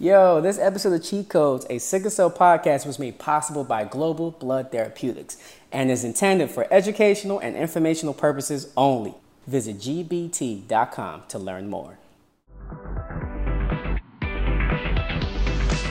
Yo, this episode of Cheat Codes, a sickle cell podcast, was made possible by Global Blood Therapeutics and is intended for educational and informational purposes only. Visit gbt.com to learn more.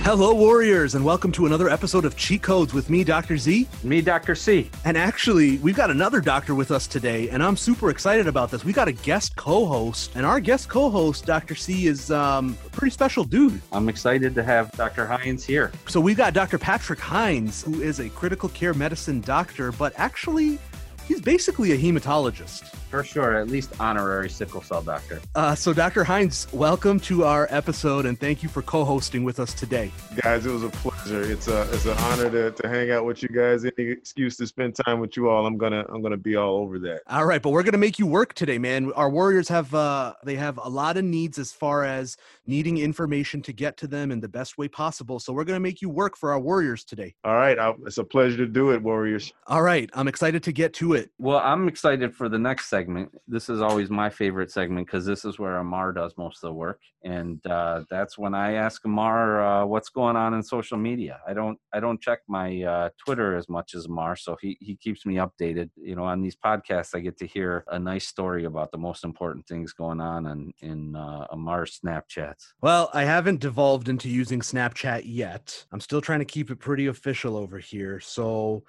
Hello, Warriors, and welcome to another episode of Cheat Codes with me, Dr. Z. Me, Dr. C. And actually, we've got another doctor with us today, and I'm super excited about this. We got a guest co host, and our guest co host, Dr. C, is um, a pretty special dude. I'm excited to have Dr. Hines here. So, we've got Dr. Patrick Hines, who is a critical care medicine doctor, but actually, he's basically a hematologist. For sure, at least honorary sickle cell doctor. Uh, so, Dr. Hines, welcome to our episode and thank you for co hosting with us today. Guys, it was a pleasure. It's a it's an honor to, to hang out with you guys. Any excuse to spend time with you all, I'm gonna I'm gonna be all over that. All right, but we're gonna make you work today, man. Our warriors have uh they have a lot of needs as far as needing information to get to them in the best way possible. So we're gonna make you work for our warriors today. All right, I, it's a pleasure to do it, warriors. All right, I'm excited to get to it. Well, I'm excited for the next segment. This is always my favorite segment because this is where Ahmar does most of the work, and uh, that's when I ask Ahmar uh, what's going on in social media. I don't I don't check my uh, Twitter as much as Ahmar, so he he keeps me updated. You know, on these podcasts, I get to hear a nice story about the most important things going on in in uh, Ahmar's Snapchats. Well, I haven't devolved into using Snapchat yet. I'm still trying to keep it pretty official over here. So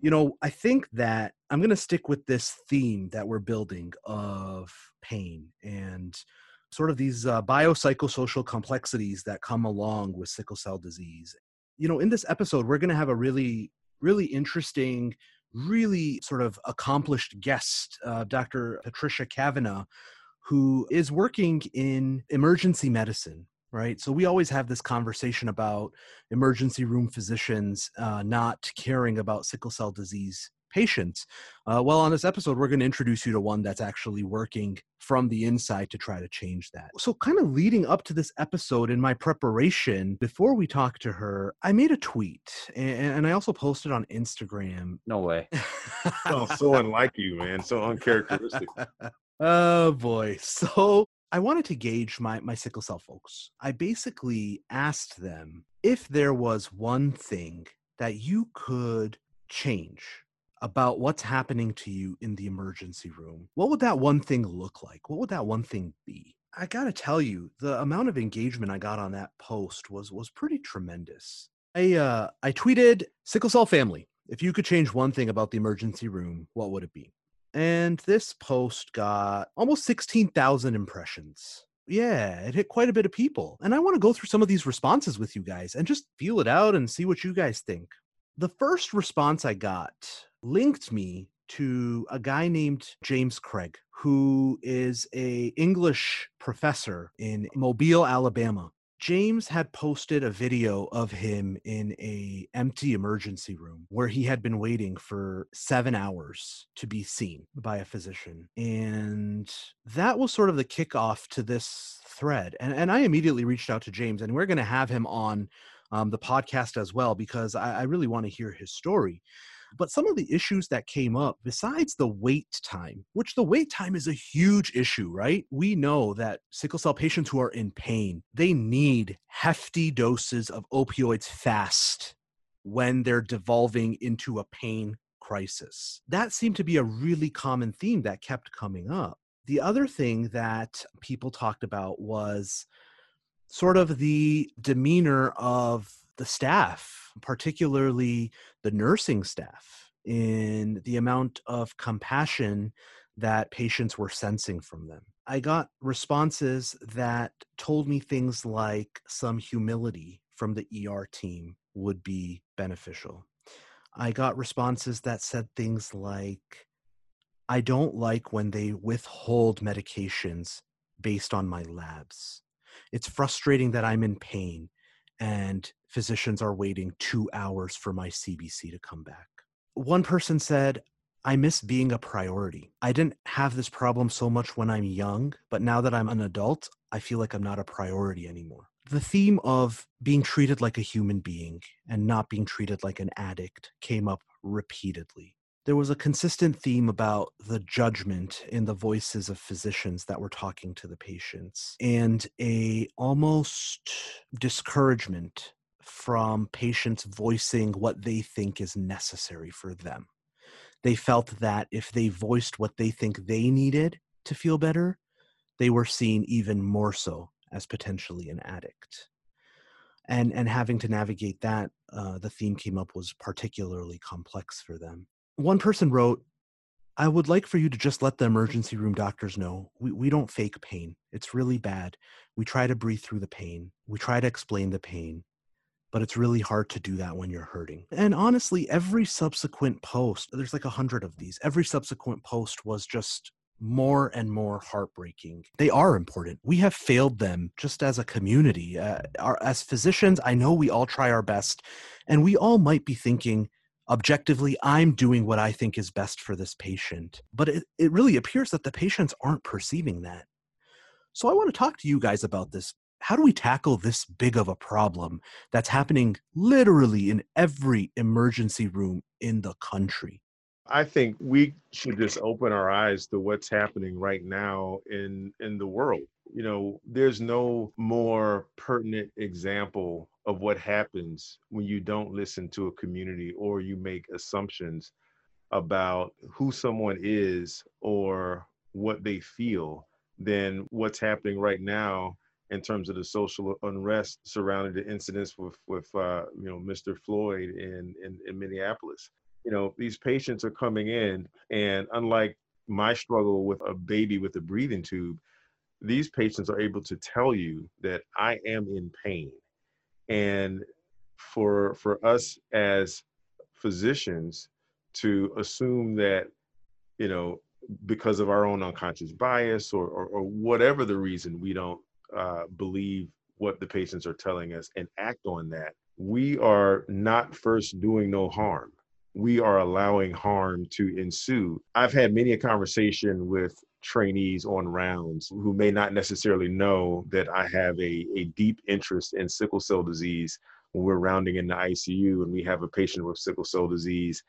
you know, I think that I'm going to stick with this theme that we're building of pain and sort of these uh, biopsychosocial complexities that come along with sickle cell disease. You know, in this episode, we're going to have a really, really interesting, really sort of accomplished guest, uh, Dr. Patricia Kavanagh, who is working in emergency medicine right? So we always have this conversation about emergency room physicians uh, not caring about sickle cell disease patients. Uh, well, on this episode, we're going to introduce you to one that's actually working from the inside to try to change that. So, kind of leading up to this episode in my preparation, before we talked to her, I made a tweet and, and I also posted on Instagram. No way. oh, so unlike you, man. So uncharacteristic. oh boy. So I wanted to gauge my, my sickle cell folks. I basically asked them if there was one thing that you could change about what's happening to you in the emergency room, what would that one thing look like? What would that one thing be? I got to tell you, the amount of engagement I got on that post was was pretty tremendous. I uh, I tweeted sickle cell family. If you could change one thing about the emergency room, what would it be? And this post got almost 16,000 impressions. Yeah, it hit quite a bit of people. And I want to go through some of these responses with you guys and just feel it out and see what you guys think. The first response I got linked me to a guy named James Craig, who is a English professor in Mobile, Alabama. James had posted a video of him in a empty emergency room where he had been waiting for 7 hours to be seen by a physician. And that was sort of the kickoff to this thread. And and I immediately reached out to James and we're going to have him on um, the podcast as well because I, I really want to hear his story. But some of the issues that came up, besides the wait time, which the wait time is a huge issue, right? We know that sickle cell patients who are in pain, they need hefty doses of opioids fast when they're devolving into a pain crisis. That seemed to be a really common theme that kept coming up. The other thing that people talked about was sort of the demeanor of the staff, particularly the nursing staff, in the amount of compassion that patients were sensing from them. I got responses that told me things like some humility from the ER team would be beneficial. I got responses that said things like, I don't like when they withhold medications based on my labs. It's frustrating that I'm in pain and physicians are waiting two hours for my CBC to come back. One person said, I miss being a priority. I didn't have this problem so much when I'm young, but now that I'm an adult, I feel like I'm not a priority anymore. The theme of being treated like a human being and not being treated like an addict came up repeatedly. There was a consistent theme about the judgment in the voices of physicians that were talking to the patients and a almost discouragement from patients voicing what they think is necessary for them. They felt that if they voiced what they think they needed to feel better they were seen even more so as potentially an addict. And and having to navigate that uh, the theme came up was particularly complex for them one person wrote i would like for you to just let the emergency room doctors know we, we don't fake pain it's really bad we try to breathe through the pain we try to explain the pain but it's really hard to do that when you're hurting and honestly every subsequent post there's like a hundred of these every subsequent post was just more and more heartbreaking. They are important. We have failed them just as a community. Uh, our, as physicians, I know we all try our best, and we all might be thinking, objectively, I'm doing what I think is best for this patient. But it, it really appears that the patients aren't perceiving that. So I want to talk to you guys about this. How do we tackle this big of a problem that's happening literally in every emergency room in the country? I think we should just open our eyes to what's happening right now in in the world. You know, there's no more pertinent example of what happens when you don't listen to a community or you make assumptions about who someone is or what they feel than what's happening right now in terms of the social unrest surrounding the incidents with with uh, you know Mr. Floyd in, in in Minneapolis you know, these patients are coming in, and unlike my struggle with a baby with a breathing tube, these patients are able to tell you that I am in pain. And for for us as physicians to assume that, you know, because of our own unconscious bias or or, or whatever the reason we don't uh, believe what the patients are telling us and act on that, we are not first doing no harm we are allowing harm to ensue. I've had many a conversation with trainees on rounds who may not necessarily know that I have a, a deep interest in sickle cell disease when we're rounding in the ICU and we have a patient with sickle cell disease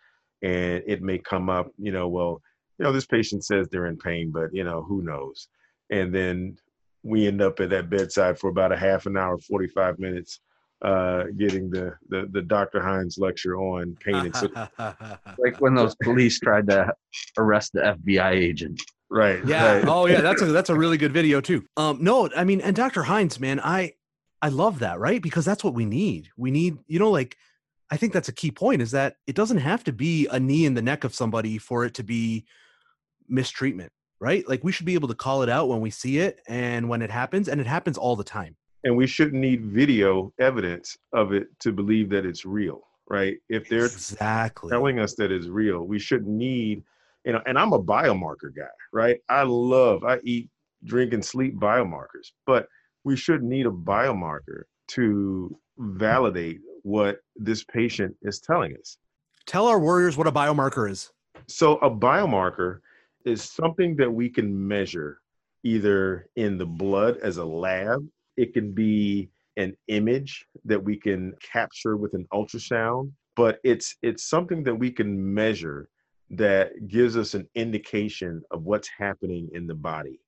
and it may come up, you know, well, you know, this patient says they're in pain, but you know, who knows? And then we end up at that bedside for about a half an hour, 45 minutes uh, getting the, the the Dr. Hines lecture on pain and like when those police tried to arrest the FBI agent. Right. Yeah. Right. Oh yeah, that's a that's a really good video too. Um no, I mean and Dr. Hines, man, I I love that, right? Because that's what we need. We need, you know, like I think that's a key point is that it doesn't have to be a knee in the neck of somebody for it to be mistreatment, right? Like we should be able to call it out when we see it and when it happens and it happens all the time and we shouldn't need video evidence of it to believe that it's real right? If they're exactly. telling us that it's real we shouldn't need you know and i'm a biomarker guy right? I love i eat drink and sleep biomarkers but we shouldn't need a biomarker to validate what this patient is telling us. Tell our warriors what a biomarker is. So a biomarker is something that we can measure either in the blood as a lab it can be an image that we can capture with an ultrasound, but it's it's something that we can measure that gives us an indication of what's happening in the body.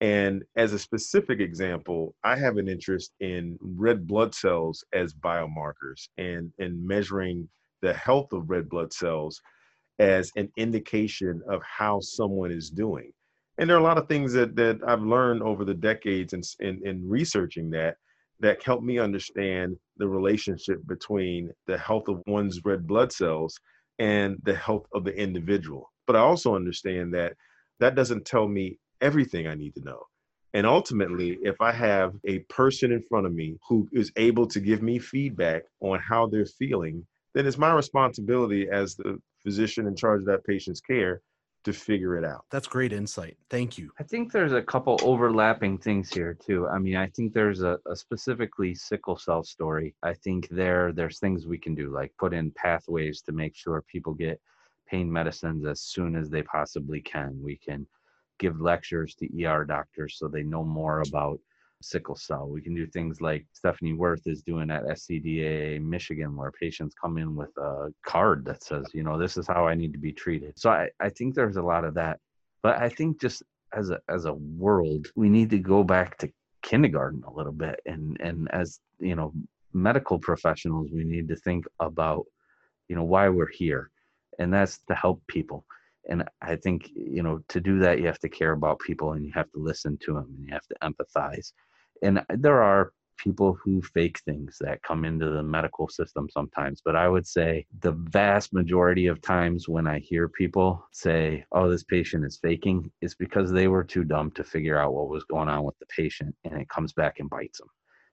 And as a specific example, I have an interest in red blood cells as biomarkers and, and measuring the health of red blood cells as an indication of how someone is doing and there are a lot of things that that I've learned over the decades in, in, in researching that that help me understand the relationship between the health of one's red blood cells and the health of the individual. But I also understand that that doesn't tell me everything I need to know. And ultimately, if I have a person in front of me who is able to give me feedback on how they're feeling, then it's my responsibility as the physician in charge of that patient's care to figure it out. That's great insight. Thank you. I think there's a couple overlapping things here too. I mean, I think there's a, a, specifically sickle cell story. I think there there's things we can do, like put in pathways to make sure people get pain medicines as soon as they possibly can. We can give lectures to ER doctors so they know more about sickle cell. We can do things like Stephanie Worth is doing at SCDA Michigan, where patients come in with a card that says, you know, this is how I need to be treated. So I, I think there's a lot of that. But I think just as a as a world, we need to go back to kindergarten a little bit and and as you know medical professionals we need to think about you know why we're here and that's to help people and i think you know to do that you have to care about people and you have to listen to them and you have to empathize and there are people who fake things that come into the medical system sometimes but i would say the vast majority of times when i hear people say oh this patient is faking it's because they were too dumb to figure out what was going on with the patient and it comes back and bites them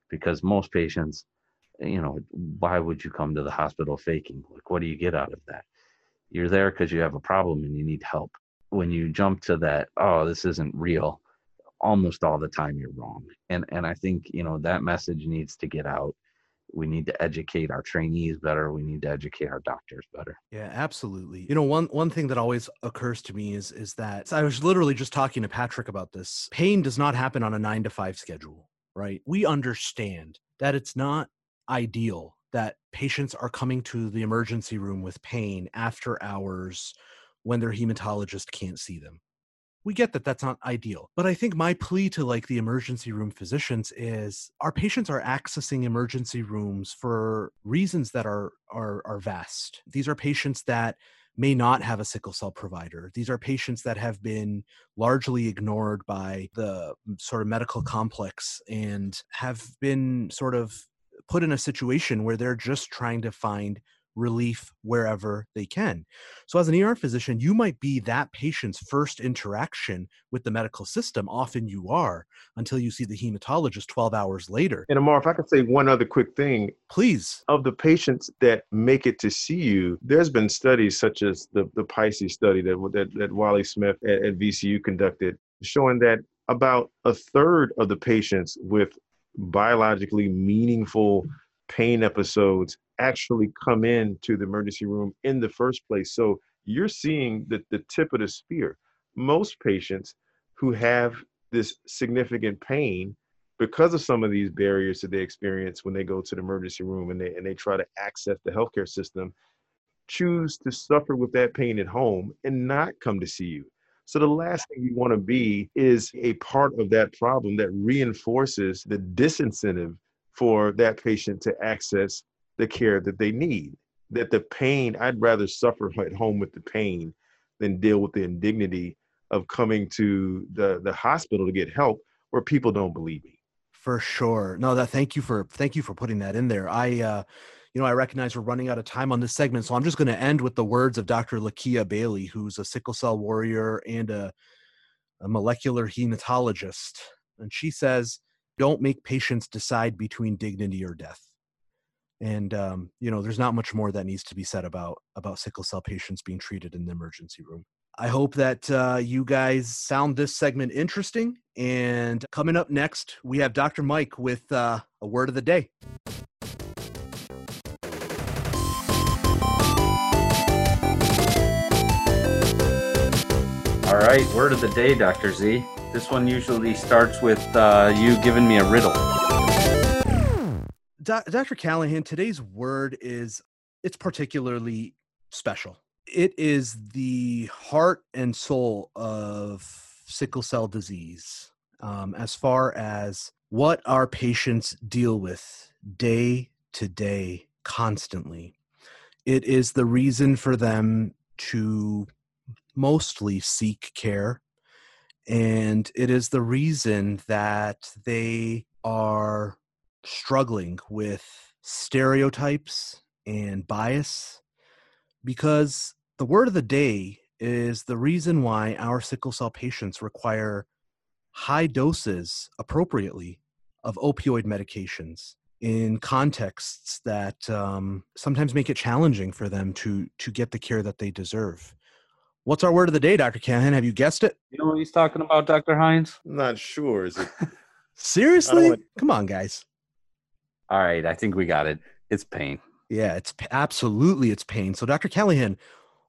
because most patients you know why would you come to the hospital faking? Like what do you get out of that? You're there because you have a problem and you need help. When you jump to that, oh, this isn't real, almost all the time you're wrong. And and I think, you know, that message needs to get out. We need to educate our trainees better. We need to educate our doctors better. Yeah, absolutely. You know, one one thing that always occurs to me is is that I was literally just talking to Patrick about this. Pain does not happen on a 9 to 5 schedule, right? We understand that it's not ideal that patients are coming to the emergency room with pain after hours when their hematologist can't see them. We get that that's not ideal. But I think my plea to like the emergency room physicians is our patients are accessing emergency rooms for reasons that are are are vast. These are patients that may not have a sickle cell provider. These are patients that have been largely ignored by the mm, sort of medical complex and have been sort of put in a situation where they're just trying to find relief wherever they can. So, as an ER physician, you might be that patient's first interaction with the medical system. Often you are until you see the hematologist 12 hours later. And Ahmar, if I could say one other quick thing. Please. Of the patients that make it to see you, there's been studies such as the, the Pisces study that, that, that Wally Smith at, at VCU conducted, showing that about a third of the patients with biologically meaningful pain episodes actually come in to the emergency room in the first place. So you're seeing the, the tip of the spear. Most patients who have this significant pain because of some of these barriers that they experience when they go to the emergency room and they, and they try to access the healthcare system choose to suffer with that pain at home and not come to see you so the last thing you want to be is a part of that problem that reinforces the disincentive for that patient to access the care that they need. That the pain, I'd rather suffer at home with the pain than deal with the indignity of coming to the, the hospital to get help where people don't believe me. For sure. No, that thank you for thank you for putting that in there. I uh you know, I recognize we're running out of time on this segment, so I'm just going to end with the words of Dr. Lakiea Bailey, who's a sickle cell warrior and a, a molecular hematologist. And she says, don't make patients decide between dignity or death. And um, you know, there's not much more that needs to be said about about sickle cell patients being treated in the emergency room. I hope that uh, you guys found this segment interesting. And coming up next, we have Dr. Mike with uh, a word of the day. All right, word of the day, Dr. Z. This one usually starts with uh, you giving me a riddle. Dr. Callaghan, today's word is it's particularly special. It is the heart and soul of sickle cell disease um, as far as what our patients deal with day to day, constantly. It is the reason for them to mostly seek care. And it is the reason that they are struggling with stereotypes and bias because the word of the day is the reason why our sickle cell patients require high doses appropriately of opioid medications in contexts that um, sometimes make it challenging for them to to get the care that they deserve. What's our word of the day, Dr. Callaghan? Have you guessed it? You know what he's talking about, Dr. Hines? I'm not sure. Is it seriously? Come on, guys. All right, I think we got it. It's pain. Yeah, it's absolutely it's pain. So, Dr. Callaghan,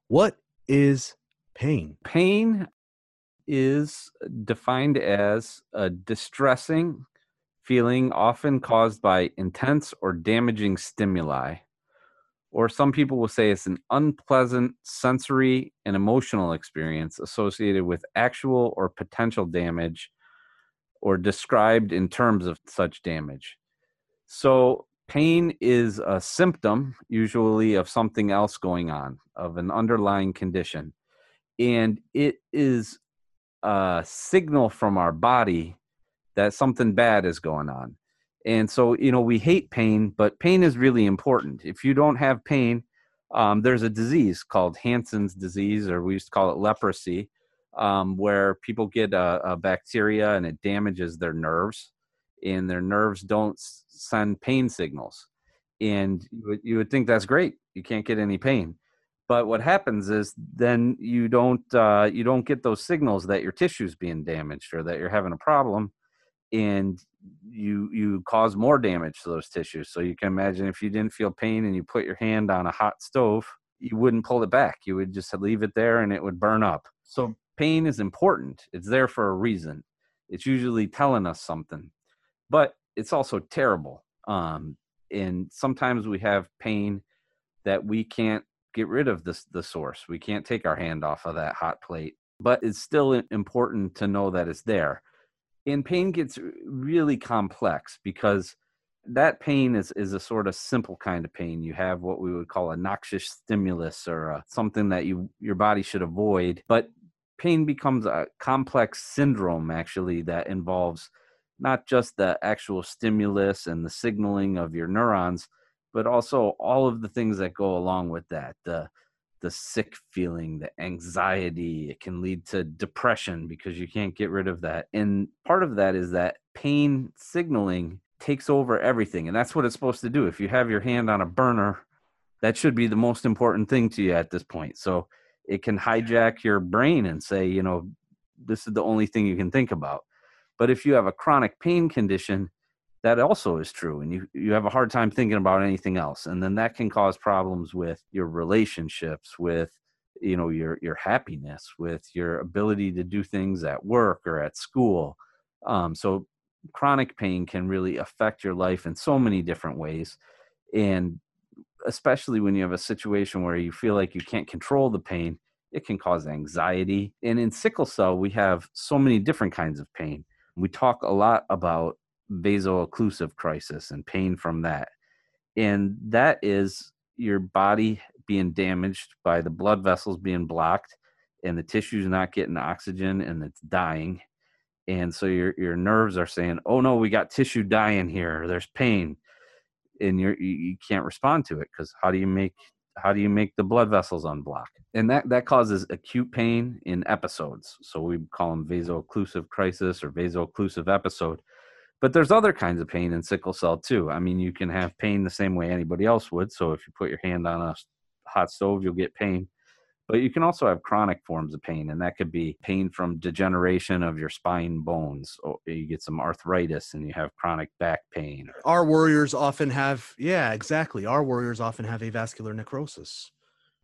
what is pain? Pain is defined as a distressing, feeling often caused by intense or damaging stimuli. Or some people will say it's an unpleasant sensory and emotional experience associated with actual or potential damage or described in terms of such damage. So, pain is a symptom, usually, of something else going on, of an underlying condition. And it is a signal from our body that something bad is going on. And so, you know, we hate pain, but pain is really important. If you don't have pain, um, there's a disease called Hansen's disease, or we used to call it leprosy, um, where people get a, a, bacteria and it damages their nerves, and their nerves don't send pain signals. And you would, think that's great. You can't get any pain. But what happens is then you don't uh, you don't get those signals that your tissue's being damaged or that you're having a problem and you you cause more damage to those tissues. So you can imagine if you didn't feel pain and you put your hand on a hot stove you wouldn't pull it back. You would just leave it there and it would burn up. So pain is important. It's there for a reason. It's usually telling us something but it's also terrible um, and sometimes we have pain that we can't get rid of this the source. We can't take our hand off of that hot plate, but it's still important to know that it's there. And pain gets really complex because that pain is, is a sort of simple kind of pain. You have what we would call a noxious stimulus or a, something that you your body should avoid. But pain becomes a complex syndrome actually that involves not just the actual stimulus and the signaling of your neurons, but also all of the things that go along with that the the sick feeling the anxiety. It can lead to depression because you can't get rid of that. And part of that is that pain signaling takes over everything and that's what it's supposed to do. If you have your hand on a burner that should be the most important thing to you at this point. So it can hijack your brain and say you know this is the only thing you can think about but if you have a chronic pain condition that also is true and you you have a hard time thinking about anything else and then that can cause problems with your relationships with you know your your happiness with your ability to do things at work or at school. Um, so chronic pain can really affect your life in so many different ways and especially when you have a situation where you feel like you can't control the pain it can cause anxiety and in sickle cell we have so many different kinds of pain we talk a lot about vaso-occlusive crisis and pain from that. And that is your body being damaged by the blood vessels being blocked and the tissue's not getting oxygen and it's dying. And so your your nerves are saying, "Oh no, we got tissue dying here. There's pain." And you're you, you can't respond to it because how do you make how do you make the blood vessels unblock? And that that causes acute pain in episodes. So we call them vaso-occlusive crisis or vaso-occlusive episode but there's other kinds of pain in sickle cell too. I mean, you can have pain the same way anybody else would. So if you put your hand on a hot stove, you'll get pain. But you can also have chronic forms of pain, and that could be pain from degeneration of your spine bones. Or you get some arthritis and you have chronic back pain. Our warriors often have, yeah, exactly. Our warriors often have avascular necrosis.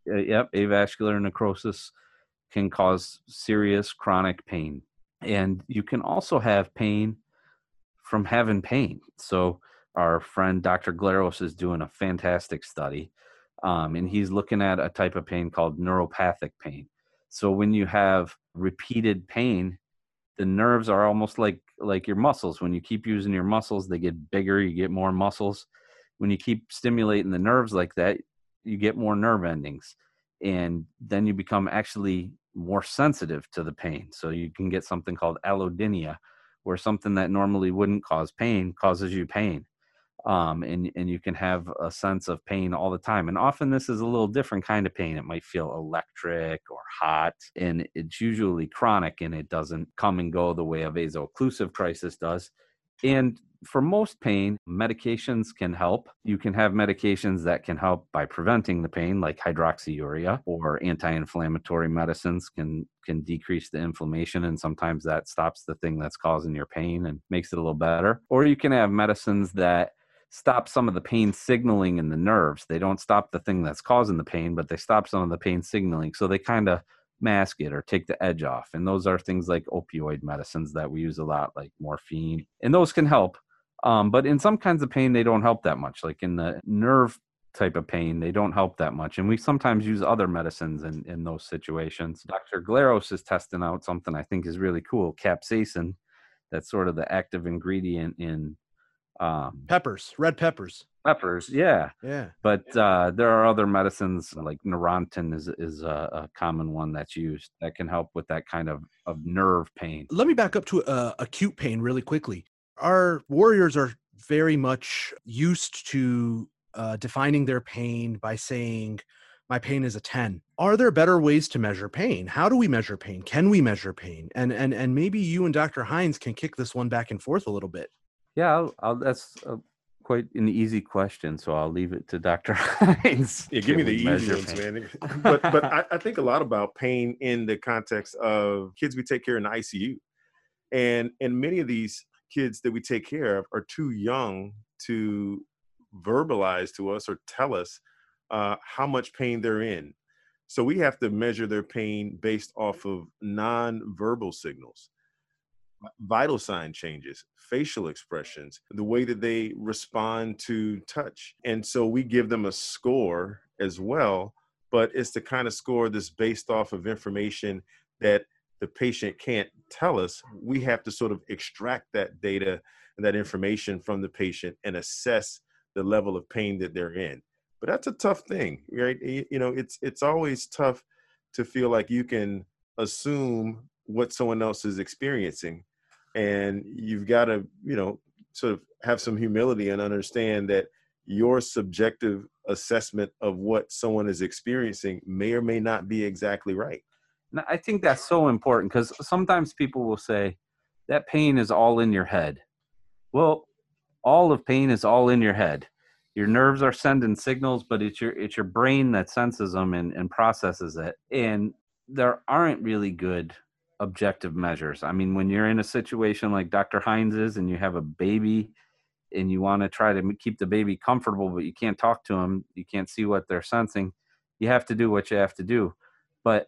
Uh, yep, avascular necrosis can cause serious chronic pain. And you can also have pain from having pain. So our friend Dr. Glaros is doing a fantastic study, um, and he's looking at a type of pain called neuropathic pain. So when you have repeated pain, the nerves are almost like like your muscles. When you keep using your muscles, they get bigger. You get more muscles. When you keep stimulating the nerves like that, you get more nerve endings, and then you become actually more sensitive to the pain. So you can get something called allodynia, where something that normally wouldn't cause pain causes you pain um, and and you can have a sense of pain all the time. And often this is a little different kind of pain. It might feel electric or hot, and it's usually chronic, and it doesn't come and go the way a vaso-occlusive crisis does. And for most pain, medications can help. You can have medications that can help by preventing the pain, like hydroxyurea, or anti-inflammatory medicines can can decrease the inflammation, and sometimes that stops the thing that's causing your pain and makes it a little better. Or you can have medicines that stop some of the pain signaling in the nerves. They don't stop the thing that's causing the pain, but they stop some of the pain signaling. So they kind of mask it or take the edge off. And those are things like opioid medicines that we use a lot, like morphine. And those can help. Um, but in some kinds of pain, they don't help that much. Like in the nerve type of pain, they don't help that much. And we sometimes use other medicines in, in those situations. Dr. Glaros is testing out something I think is really cool capsaicin. That's sort of the active ingredient in um, peppers, red peppers. Peppers, yeah, yeah. But uh, there are other medicines like Neurontin is is a, a, common one that's used that can help with that kind of of nerve pain. Let me back up to uh, acute pain really quickly. Our warriors are very much used to uh, defining their pain by saying my pain is a 10 are there better ways to measure pain how do we measure pain can we measure pain and and and maybe you and dr hines can kick this one back and forth a little bit yeah I'll, I'll, that's a, quite an easy question so i'll leave it to dr hines yeah give me the easy ones man. But but I, I think a lot about pain in the context of kids we take care in the icu and and many of these kids that we take care of are too young to verbalize to us or tell us uh, how much pain they're in. So we have to measure their pain based off of non-verbal signals, vital sign changes, facial expressions, the way that they respond to touch. And so we give them a score as well, but it's the kind of score that's based off of information that the patient can't tell us. We have to sort of extract that data and that information from the patient and assess the level of pain that they're in. But that's a tough thing, right? You know, it's it's always tough to feel like you can assume what someone else is experiencing and you've got to, you know, sort of have some humility and understand that your subjective assessment of what someone is experiencing may or may not be exactly right. I think that's so important because sometimes people will say that pain is all in your head. Well, all of pain is all in your head your nerves are sending signals but it's your it's your brain that senses them and, and processes it and there aren't really good objective measures. I mean when you're in a situation like dr hines is and you have a baby and you want to try to keep the baby comfortable but you can't talk to them you can't see what they're sensing you have to do what you have to do. But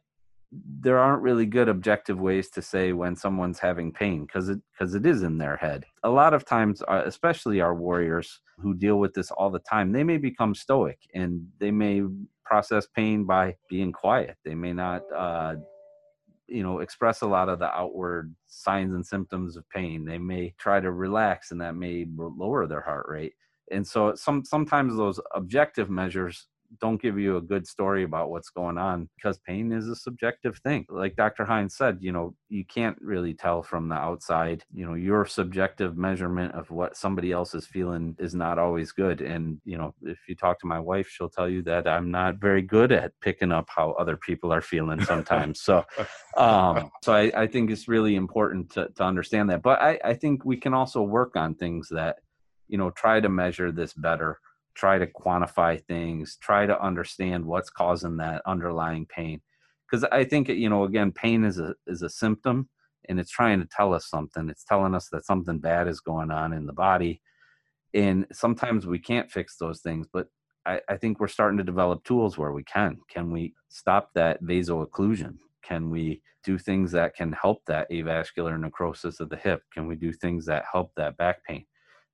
there aren't really good objective ways to say when someone's having pain because it because it is in their head. A lot of times uh, especially our warriors who deal with this all the time they may become stoic and they may process pain by being quiet. They may not uh, you know express a lot of the outward signs and symptoms of pain. They may try to relax and that may lower their heart rate. And so some sometimes those objective measures don't give you a good story about what's going on because pain is a subjective thing. Like Dr. Hines said, you know, you can't really tell from the outside. You know, your subjective measurement of what somebody else is feeling is not always good. And, you know, if you talk to my wife, she'll tell you that I'm not very good at picking up how other people are feeling sometimes. so, um, so I, I think it's really important to, to understand that. But I, I think we can also work on things that, you know, try to measure this better try to quantify things, try to understand what's causing that underlying pain. Because I think you know, again, pain is a is a symptom, and it's trying to tell us something. It's telling us that something bad is going on in the body, and sometimes we can't fix those things. But I, I think we're starting to develop tools where we can. Can we stop that vaso-occlusion? Can we do things that can help that avascular necrosis of the hip? Can we do things that help that back pain?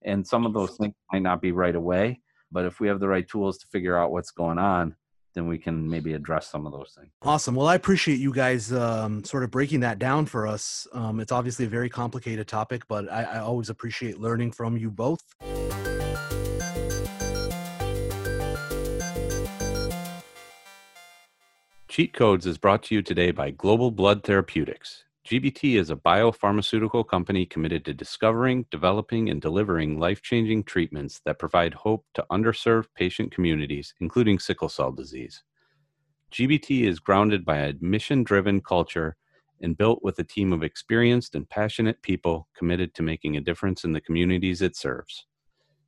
And some of those things might not be right away, but if we have the right tools to figure out what's going on, then we can maybe address some of those things. Awesome. Well, I appreciate you guys um, sort of breaking that down for us. Um, it's obviously a very complicated topic, but I, I always appreciate learning from you both. Cheat Codes is brought to you today by Global Blood Therapeutics. GBT is a biopharmaceutical company committed to discovering, developing, and delivering life changing treatments that provide hope to underserved patient communities, including sickle cell disease. GBT is grounded by a mission driven culture and built with a team of experienced and passionate people committed to making a difference in the communities it serves.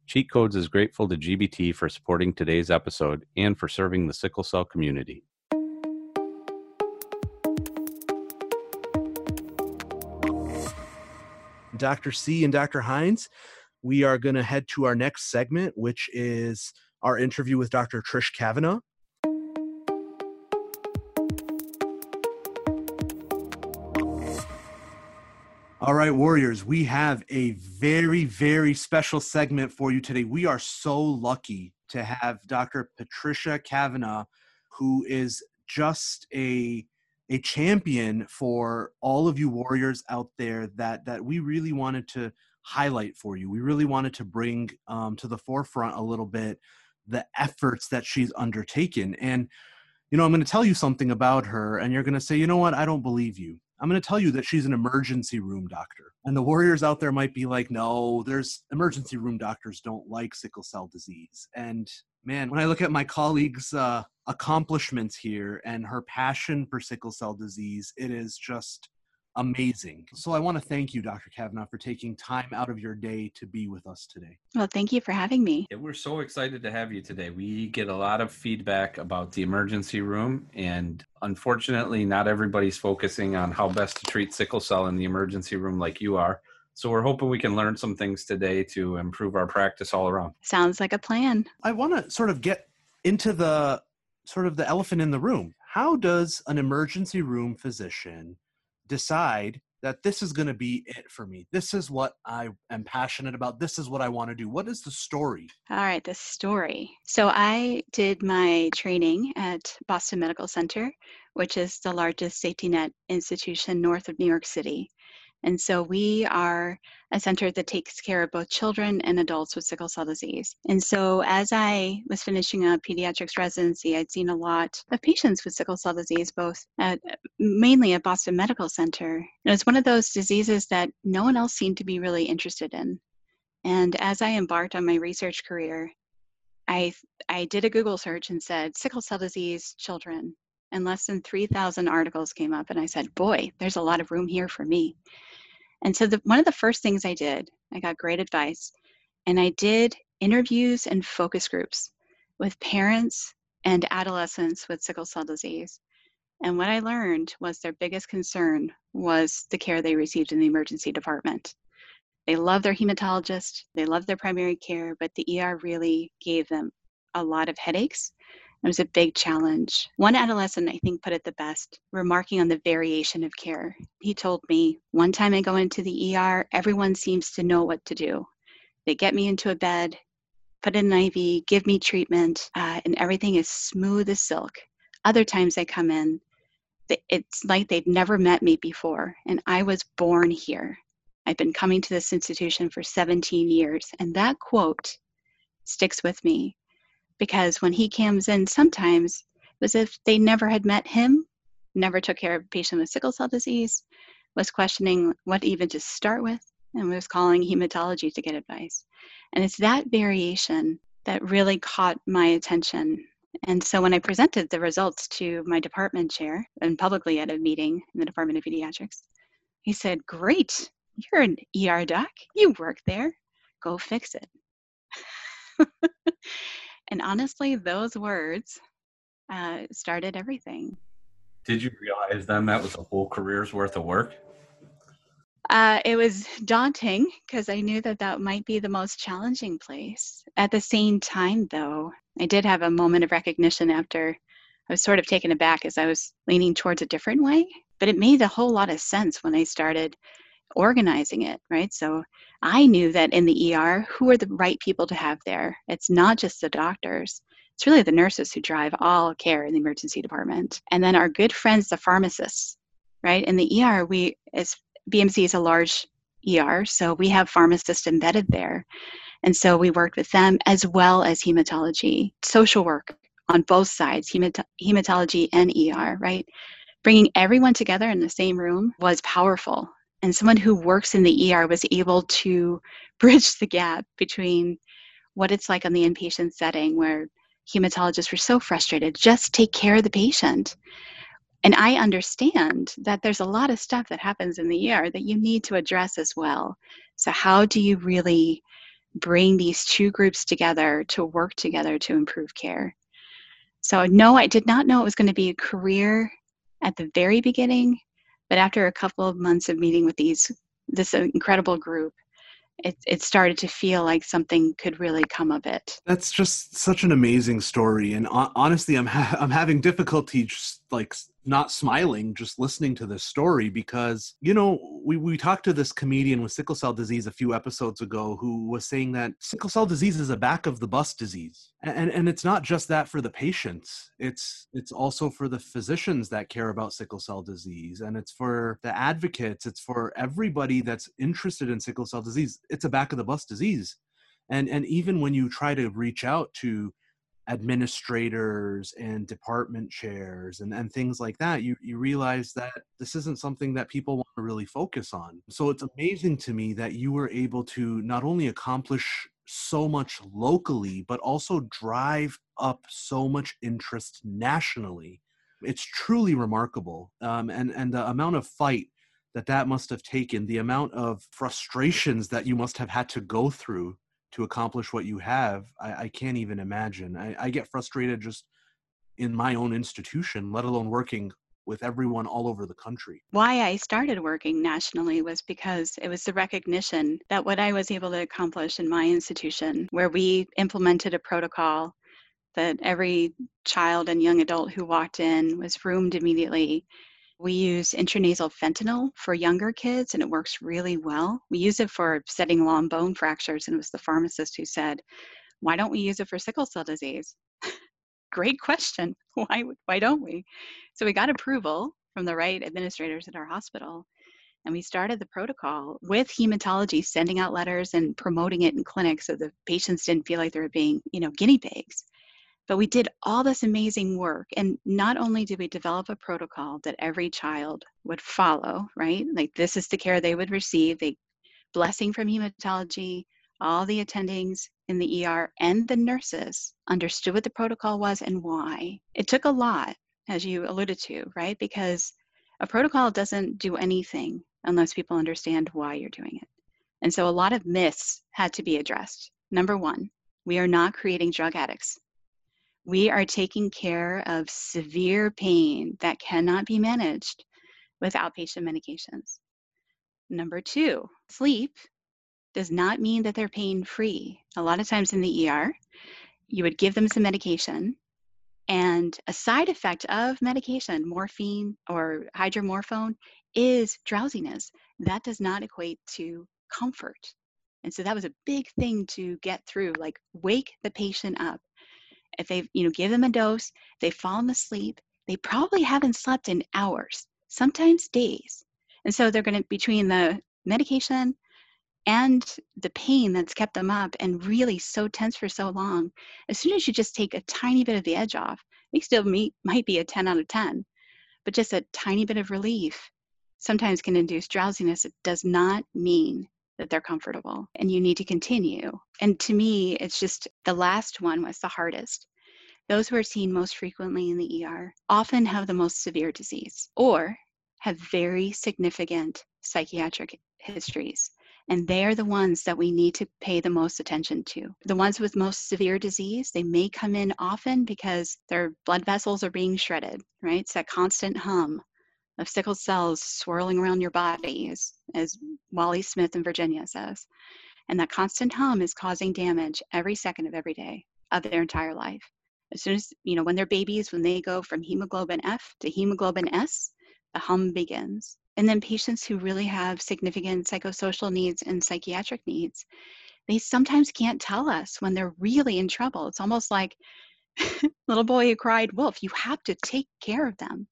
Cheat Codes is grateful to GBT for supporting today's episode and for serving the sickle cell community. Dr. C and Dr. Hines, we are going to head to our next segment, which is our interview with Dr. Trish Kavanagh. All right, Warriors, we have a very, very special segment for you today. We are so lucky to have Dr. Patricia Kavanagh, who is just a a champion for all of you warriors out there that that we really wanted to highlight for you. We really wanted to bring um, to the forefront a little bit the efforts that she's undertaken. And you know, I'm going to tell you something about her, and you're going to say, you know what, I don't believe you. I'm going to tell you that she's an emergency room doctor. And the warriors out there might be like, no, there's emergency room doctors don't like sickle cell disease. And man, when I look at my colleagues' uh, accomplishments here and her passion for sickle cell disease, it is just amazing. So I want to thank you, Dr. Kavanagh, for taking time out of your day to be with us today. Well, thank you for having me. Yeah, we're so excited to have you today. We get a lot of feedback about the emergency room, and unfortunately, not everybody's focusing on how best to treat sickle cell in the emergency room like you are. So we're hoping we can learn some things today to improve our practice all around. Sounds like a plan. I want to sort of get into the sort of the elephant in the room. How does an emergency room physician decide that this is going to be it for me. This is what I am passionate about. This is what I want to do. What is the story? All right, the story. So I did my training at Boston Medical Center, which is the largest safety net institution north of New York City. And so we are a center that takes care of both children and adults with sickle cell disease. And so as I was finishing a pediatrics residency, I'd seen a lot of patients with sickle cell disease, both at mainly at Boston Medical Center. And it's one of those diseases that no one else seemed to be really interested in. And as I embarked on my research career, I I did a Google search and said sickle cell disease children and less than 3,000 articles came up. And I said, boy, there's a lot of room here for me. And so the, one of the first things I did, I got great advice, and I did interviews and focus groups with parents and adolescents with sickle cell disease. And what I learned was their biggest concern was the care they received in the emergency department. They love their hematologist, they love their primary care, but the ER really gave them a lot of headaches it was a big challenge. One adolescent, I think, put it the best, remarking on the variation of care. He told me, One time I go into the ER, everyone seems to know what to do. They get me into a bed, put in an IV, give me treatment, uh, and everything is smooth as silk. Other times I come in, it's like they'd never met me before, and I was born here. I've been coming to this institution for 17 years, and that quote sticks with me because when he comes in, sometimes it was if they never had met him, never took care of a patient with sickle cell disease, was questioning what even to start with, and was calling hematology to get advice. And it's that variation that really caught my attention. And so when I presented the results to my department chair and publicly at a meeting in the Department of Pediatrics, he said, Great, you're an ER doc. You work there. Go fix it. And honestly, those words uh, started everything. Did you realize then that was a whole career's worth of work? Uh, it was daunting because I knew that that might be the most challenging place. At the same time, though, I did have a moment of recognition after I was sort of taken aback as I was leaning towards a different way. But it made a whole lot of sense when I started organizing it, right? So I knew that in the ER, who are the right people to have there? It's not just the doctors. It's really the nurses who drive all care in the emergency department. And then our good friends, the pharmacists, right? In the ER, we, as BMC is a large ER, so we have pharmacists embedded there. And so we worked with them as well as hematology, social work on both sides, hemat- hematology and ER, right? Bringing everyone together in the same room was powerful and someone who works in the ER was able to bridge the gap between what it's like on the inpatient setting where hematologists were so frustrated just take care of the patient. And i understand that there's a lot of stuff that happens in the er that you need to address as well. So how do you really bring these two groups together to work together to improve care? So no i did not know it was going to be a career at the very beginning but after a couple of months of meeting with these this incredible group, it, it started to feel like something could really come of it. That's just such an amazing story, and honestly, I'm ha- I'm having difficulty just like not smiling just listening to this story because you know we, we talked to this comedian with sickle cell disease a few episodes ago who was saying that sickle cell disease is a back of the bus disease. And and it's not just that for the patients. It's it's also for the physicians that care about sickle cell disease and it's for the advocates. It's for everybody that's interested in sickle cell disease. It's a back of the bus disease. And and even when you try to reach out to administrators and department chairs and, and things like that, you, you realize that this isn't something that people want to really focus on. So it's amazing to me that you were able to not only accomplish so much locally, but also drive up so much interest nationally. It's truly remarkable. Um, and, and the amount of fight that that must have taken, the amount of frustrations that you must have had to go through to accomplish what you have, I, I can't even imagine. I, I get frustrated just in my own institution, let alone working with everyone all over the country. Why I started working nationally was because it was the recognition that what I was able to accomplish in my institution, where we implemented a protocol that every child and young adult who walked in was roomed immediately we use intranasal fentanyl for younger kids, and it works really well. We use it for setting long bone fractures, and it was the pharmacist who said, Why don't we use it for sickle cell disease? Great question. Why, why don't we? So we got approval from the right administrators at our hospital, and we started the protocol with hematology sending out letters and promoting it in clinics so the patients didn't feel like they were being you know guinea pigs but we did all this amazing work. And not only did we develop a protocol that every child would follow, right? Like this is the care they would receive. They blessing from hematology, all the attendings in the ER and the nurses understood what the protocol was and why. It took a lot, as you alluded to, right? Because a protocol doesn't do anything unless people understand why you're doing it. And so a lot of myths had to be addressed. Number one, we are not creating drug addicts we are taking care of severe pain that cannot be managed with outpatient medications. Number two, sleep does not mean that they're pain free. A lot of times in the ER, you would give them some medication, and a side effect of medication, morphine or hydromorphone, is drowsiness. That does not equate to comfort. And so that was a big thing to get through like, wake the patient up if they you know give them a dose they've fallen asleep they probably haven't slept in hours sometimes days. And so they're going to between the medication and the pain that's kept them up and really so tense for so long as soon as you just take a tiny bit of the edge off they still meet, might be a 10 out of 10 but just a tiny bit of relief sometimes can induce drowsiness. It does not mean that they're comfortable and you need to continue. And to me, it's just the last one was the hardest. Those who are seen most frequently in the ER often have the most severe disease or have very significant psychiatric histories. And they are the ones that we need to pay the most attention to. The ones with most severe disease, they may come in often because their blood vessels are being shredded, right? It's that constant hum of sickle cells swirling around your body, as, as Wally Smith in Virginia says. And that constant hum is causing damage every second of every day of their entire life. As soon as, you know, when they're babies, when they go from hemoglobin F to hemoglobin S, the hum begins. And then patients who really have significant psychosocial needs and psychiatric needs, they sometimes can't tell us when they're really in trouble. It's almost like little boy who cried wolf. You have to take care of them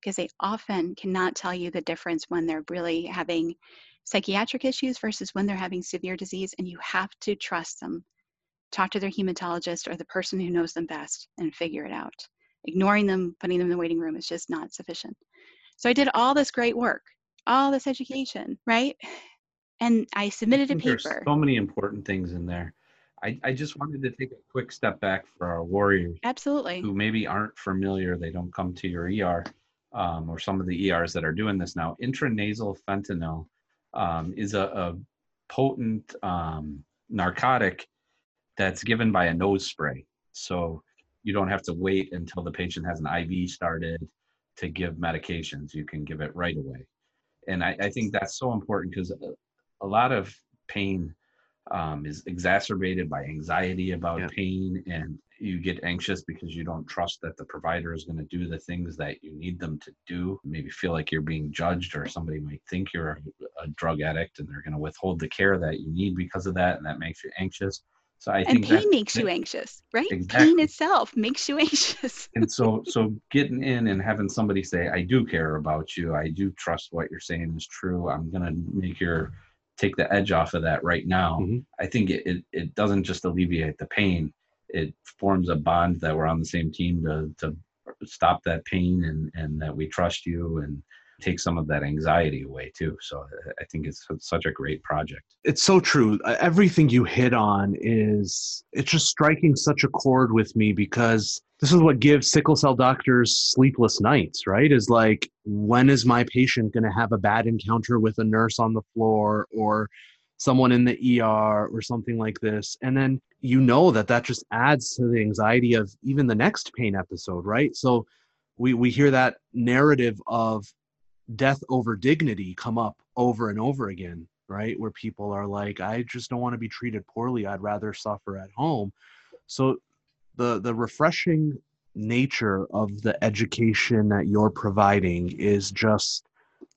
because they often cannot tell you the difference when they're really having psychiatric issues versus when they're having severe disease, and you have to trust them. Talk to their hematologist or the person who knows them best and figure it out. Ignoring them, putting them in the waiting room is just not sufficient. So I did all this great work, all this education, right? And I submitted a paper. There's so many important things in there. I, I just wanted to take a quick step back for our warriors. Absolutely. Who maybe aren't familiar, they don't come to your ER um, or some of the ERs that are doing this now, intranasal fentanyl um, is a, a potent um, narcotic that's given by a nose spray. So you don't have to wait until the patient has an IV started to give medications. You can give it right away. And I, I think that's so important because a, a, lot of pain um, is exacerbated by anxiety about yeah. pain and you get anxious because you don't trust that the provider is going to do the things that you need them to do. Maybe feel like you're being judged, or somebody might think you're a, a drug addict and they're going to withhold the care that you need because of that, and that makes you anxious. So I and think pain makes you anxious, right? Exactly. Pain itself makes you anxious. and so so getting in and having somebody say i do care about you i do trust what you're saying is true i'm going to make your take the edge off of that right now Mhm. i think it, it it doesn't just alleviate the pain it forms a bond that we're on the same team to to stop that pain and and that we trust you and take some of that anxiety away too so I- think it's such a great project it's so true. Everything you hit on is it's just striking such a chord with me because this is what gives sickle cell doctors sleepless nights, right? Is like when is my patient going to have a bad encounter with a nurse on the floor or someone in the ER or something like this. And then you know that that just adds to the anxiety of even the next pain episode, right? So we we hear that narrative of death over dignity come up over and over again right where people are like i just don't want to be treated poorly i'd rather suffer at home so the the refreshing nature of the education that you're providing is just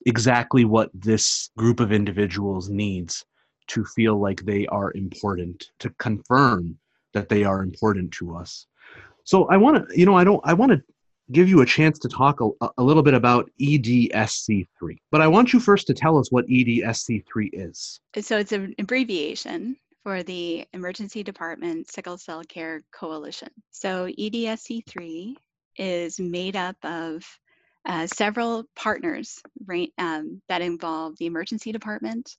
exactly what this group of individuals needs to feel like they are important to confirm that they are important to us so i want to you know i don't i want to give you a chance to talk a, a little bit about E EDSC3. But I want you first to tell us what E EDSC3 is. So it's an abbreviation for the Emergency Department Sickle Cell Care Coalition. So E EDSC3 is made up of uh, several partners right, um, that involve the emergency department,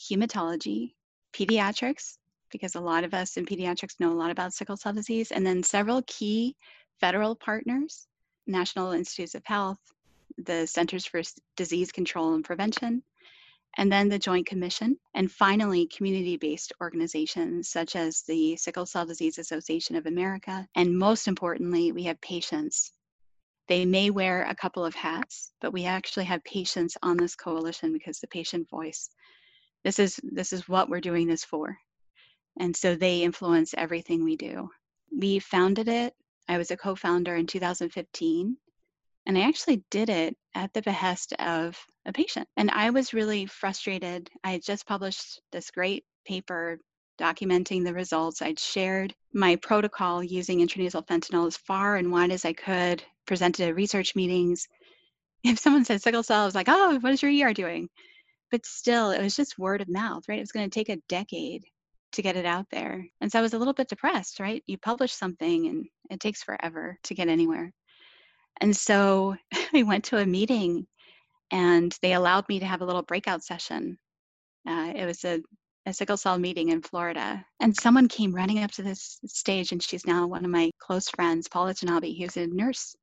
hematology, pediatrics, because a lot of us in pediatrics know a lot about sickle cell disease, and then several key federal partners National Institutes of Health, the Centers for Disease Control and Prevention, and then the Joint Commission, and finally, community based organizations such as the Sickle Cell Disease Association of America. And most importantly, we have patients. They may wear a couple of hats, but we actually have patients on this coalition because the patient voice. This is this is what we're doing this for. And so they influence everything we do. We founded it. I was a co-founder in 2015 and I actually did it at the behest of a patient. And I was really frustrated. I had just published this great paper documenting the results. I'd shared my protocol using intranasal fentanyl as far and wide as I could, presented at research meetings. If someone said sickle cell, I was like, oh, what is your ER doing? But still, it was just word of mouth, right? It was going to take a decade to get it out there. And so I was a little bit depressed, right? You publish something and it takes forever to get anywhere. And so I went to a meeting and they allowed me to have a little breakout session. Uh, it was a, a sickle cell meeting in Florida. And someone came running up to this stage, and she's now one of my close friends, Paula Tanabe, who's a nurse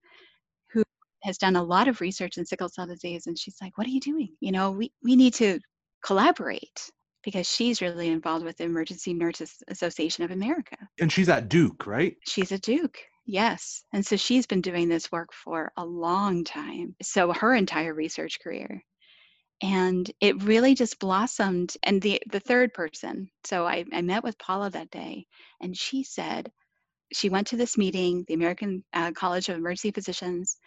has done a lot of research in sickle cell disease. And she's like, What are you doing? You know, we, we need to collaborate because she's really involved with the Emergency Nurses Association of America. And she's at Duke, right? She's at Duke, yes. And so she's been doing this work for a long time. So her entire research career. And it really just blossomed. And the, the third person, so I, I met with Paula that day, and she said she went to this meeting, the American uh, College of Emergency Physicians,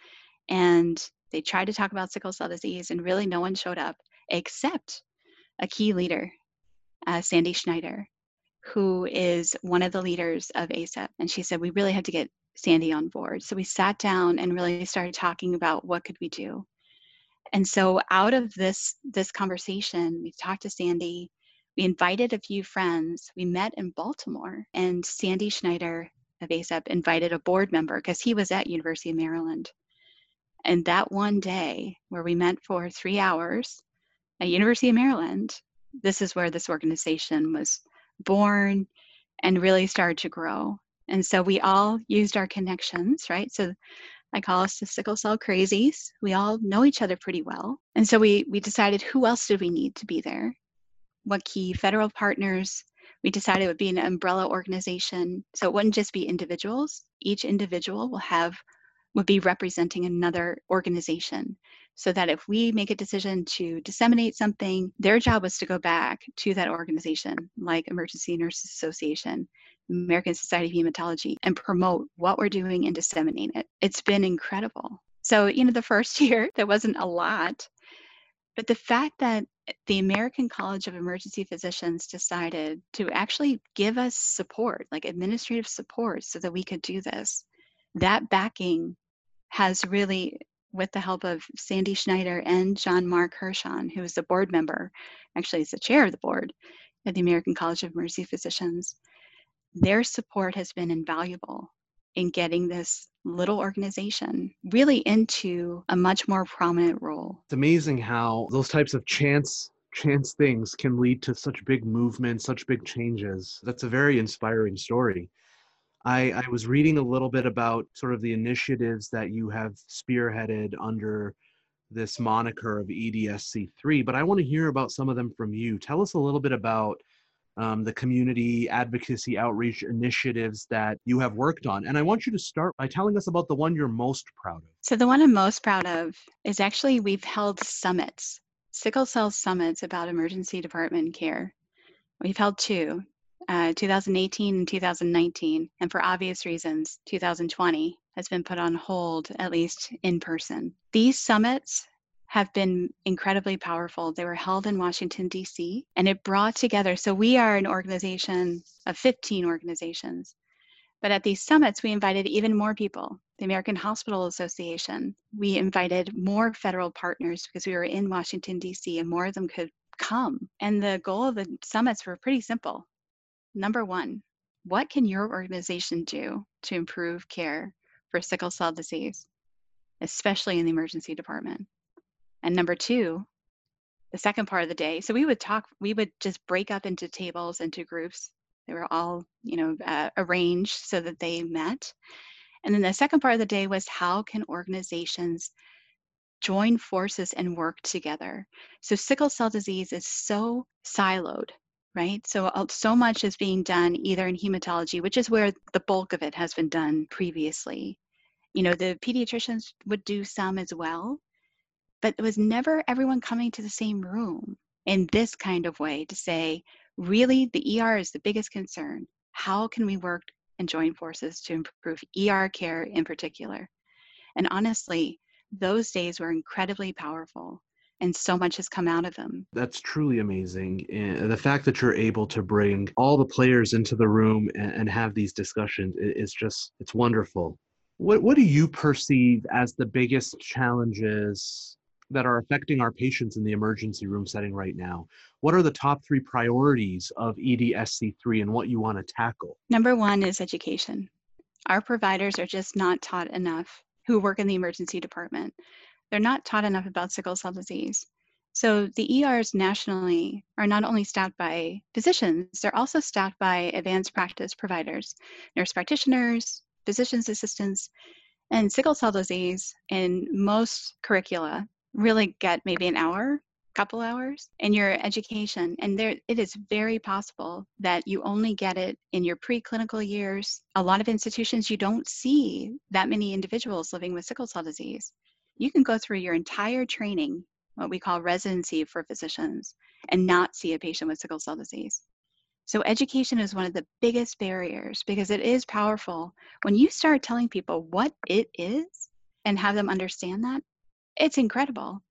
and they tried to talk about sickle cell disease, and really no one showed up except a key leader, uh, Sandy Schneider, who is one of the leaders of ACEP. And she said, we really had to get Sandy on board. So we sat down and really started talking about what could we do. And so out of this this conversation, we talked to Sandy. We invited a few friends. We met in Baltimore, and Sandy Schneider of ACEP invited a board member because he was at University of Maryland. And that one day, where we met for three hours at University of Maryland, this is where this organization was born and really started to grow. And so we all used our connections, right? So I call us the sickle cell crazies. We all know each other pretty well. And so we we decided who else did we need to be there? What key federal partners? We decided it would be an umbrella organization. So it wouldn't just be individuals. Each individual will have would be representing another organization so that if we make a decision to disseminate something, their job was to go back to that organization, like Emergency Nurses Association, American Society of Hematology, and promote what we're doing and disseminate it. It's been incredible. So, you know, the first year, there wasn't a lot, but the fact that the American College of Emergency Physicians decided to actually give us support, like administrative support, so that we could do this, that backing has really with the help of Sandy Schneider and Jon Mark Hirshon, who is the board member, actually is the chair of the board at the American College of Emergency Physicians, their support has been invaluable in getting this little organization really into a much more prominent role. It's amazing how those types of chance chance things can lead to such big movements, such big changes. That's a very inspiring story. I, I was reading a little bit about sort of the initiatives that you have spearheaded under this moniker of EDSC3, but I want to hear about some of them from you. Tell us a little bit about um, the community advocacy outreach initiatives that you have worked on. And I want you to start by telling us about the one you're most proud of. So, the one I'm most proud of is actually we've held summits, sickle cell summits about emergency department care. We've held two uh, 2018 and 2019, and for obvious reasons, 2020 has been put on hold, at least in person. These summits have been incredibly powerful. They were held in Washington, D.C., and it brought together. So, we are an organization of 15 organizations. But at these summits, we invited even more people the American Hospital Association. We invited more federal partners because we were in Washington, D.C., and more of them could come. And the goal of the summits were pretty simple Number one, what can your organization do to improve care for sickle cell disease, especially in the emergency department? And number two, the second part of the day, so we would talk, we would just break up into tables, into groups. They were all, you know, uh, arranged so that they met. And then the second part of the day was how can organizations join forces and work together? So sickle cell disease is so siloed right? So, uh, so much is being done either in hematology, which is where the bulk of it has been done previously. You know, the pediatricians would do some as well, but it was never everyone coming to the same room in this kind of way to say, really, the ER is the biggest concern. How can we work and join forces to improve ER care in particular? And honestly, those days were incredibly powerful and so much has come out of them. That's truly amazing. And the fact that you're able to bring all the players into the room and, and have these discussions is just, it's wonderful. What, what do you perceive as the biggest challenges that are affecting our patients in the emergency room setting right now? What are the top three priorities of EDSC3 and what you want to tackle? Number one is education. Our providers are just not taught enough who work in the emergency department they're not taught enough about sickle cell disease. So the ERs nationally are not only staffed by physicians, they're also staffed by advanced practice providers, nurse practitioners, physician's assistants, and sickle cell disease in most curricula really get maybe an hour, couple hours in your education. And there it is very possible that you only get it in your preclinical years. A lot of institutions you don't see that many individuals living with sickle cell disease you can go through your entire training, what we call residency for physicians, and not see a patient with sickle cell disease. So, education is one of the biggest barriers because it is powerful. When you start telling people what it is and have them understand that, it's incredible.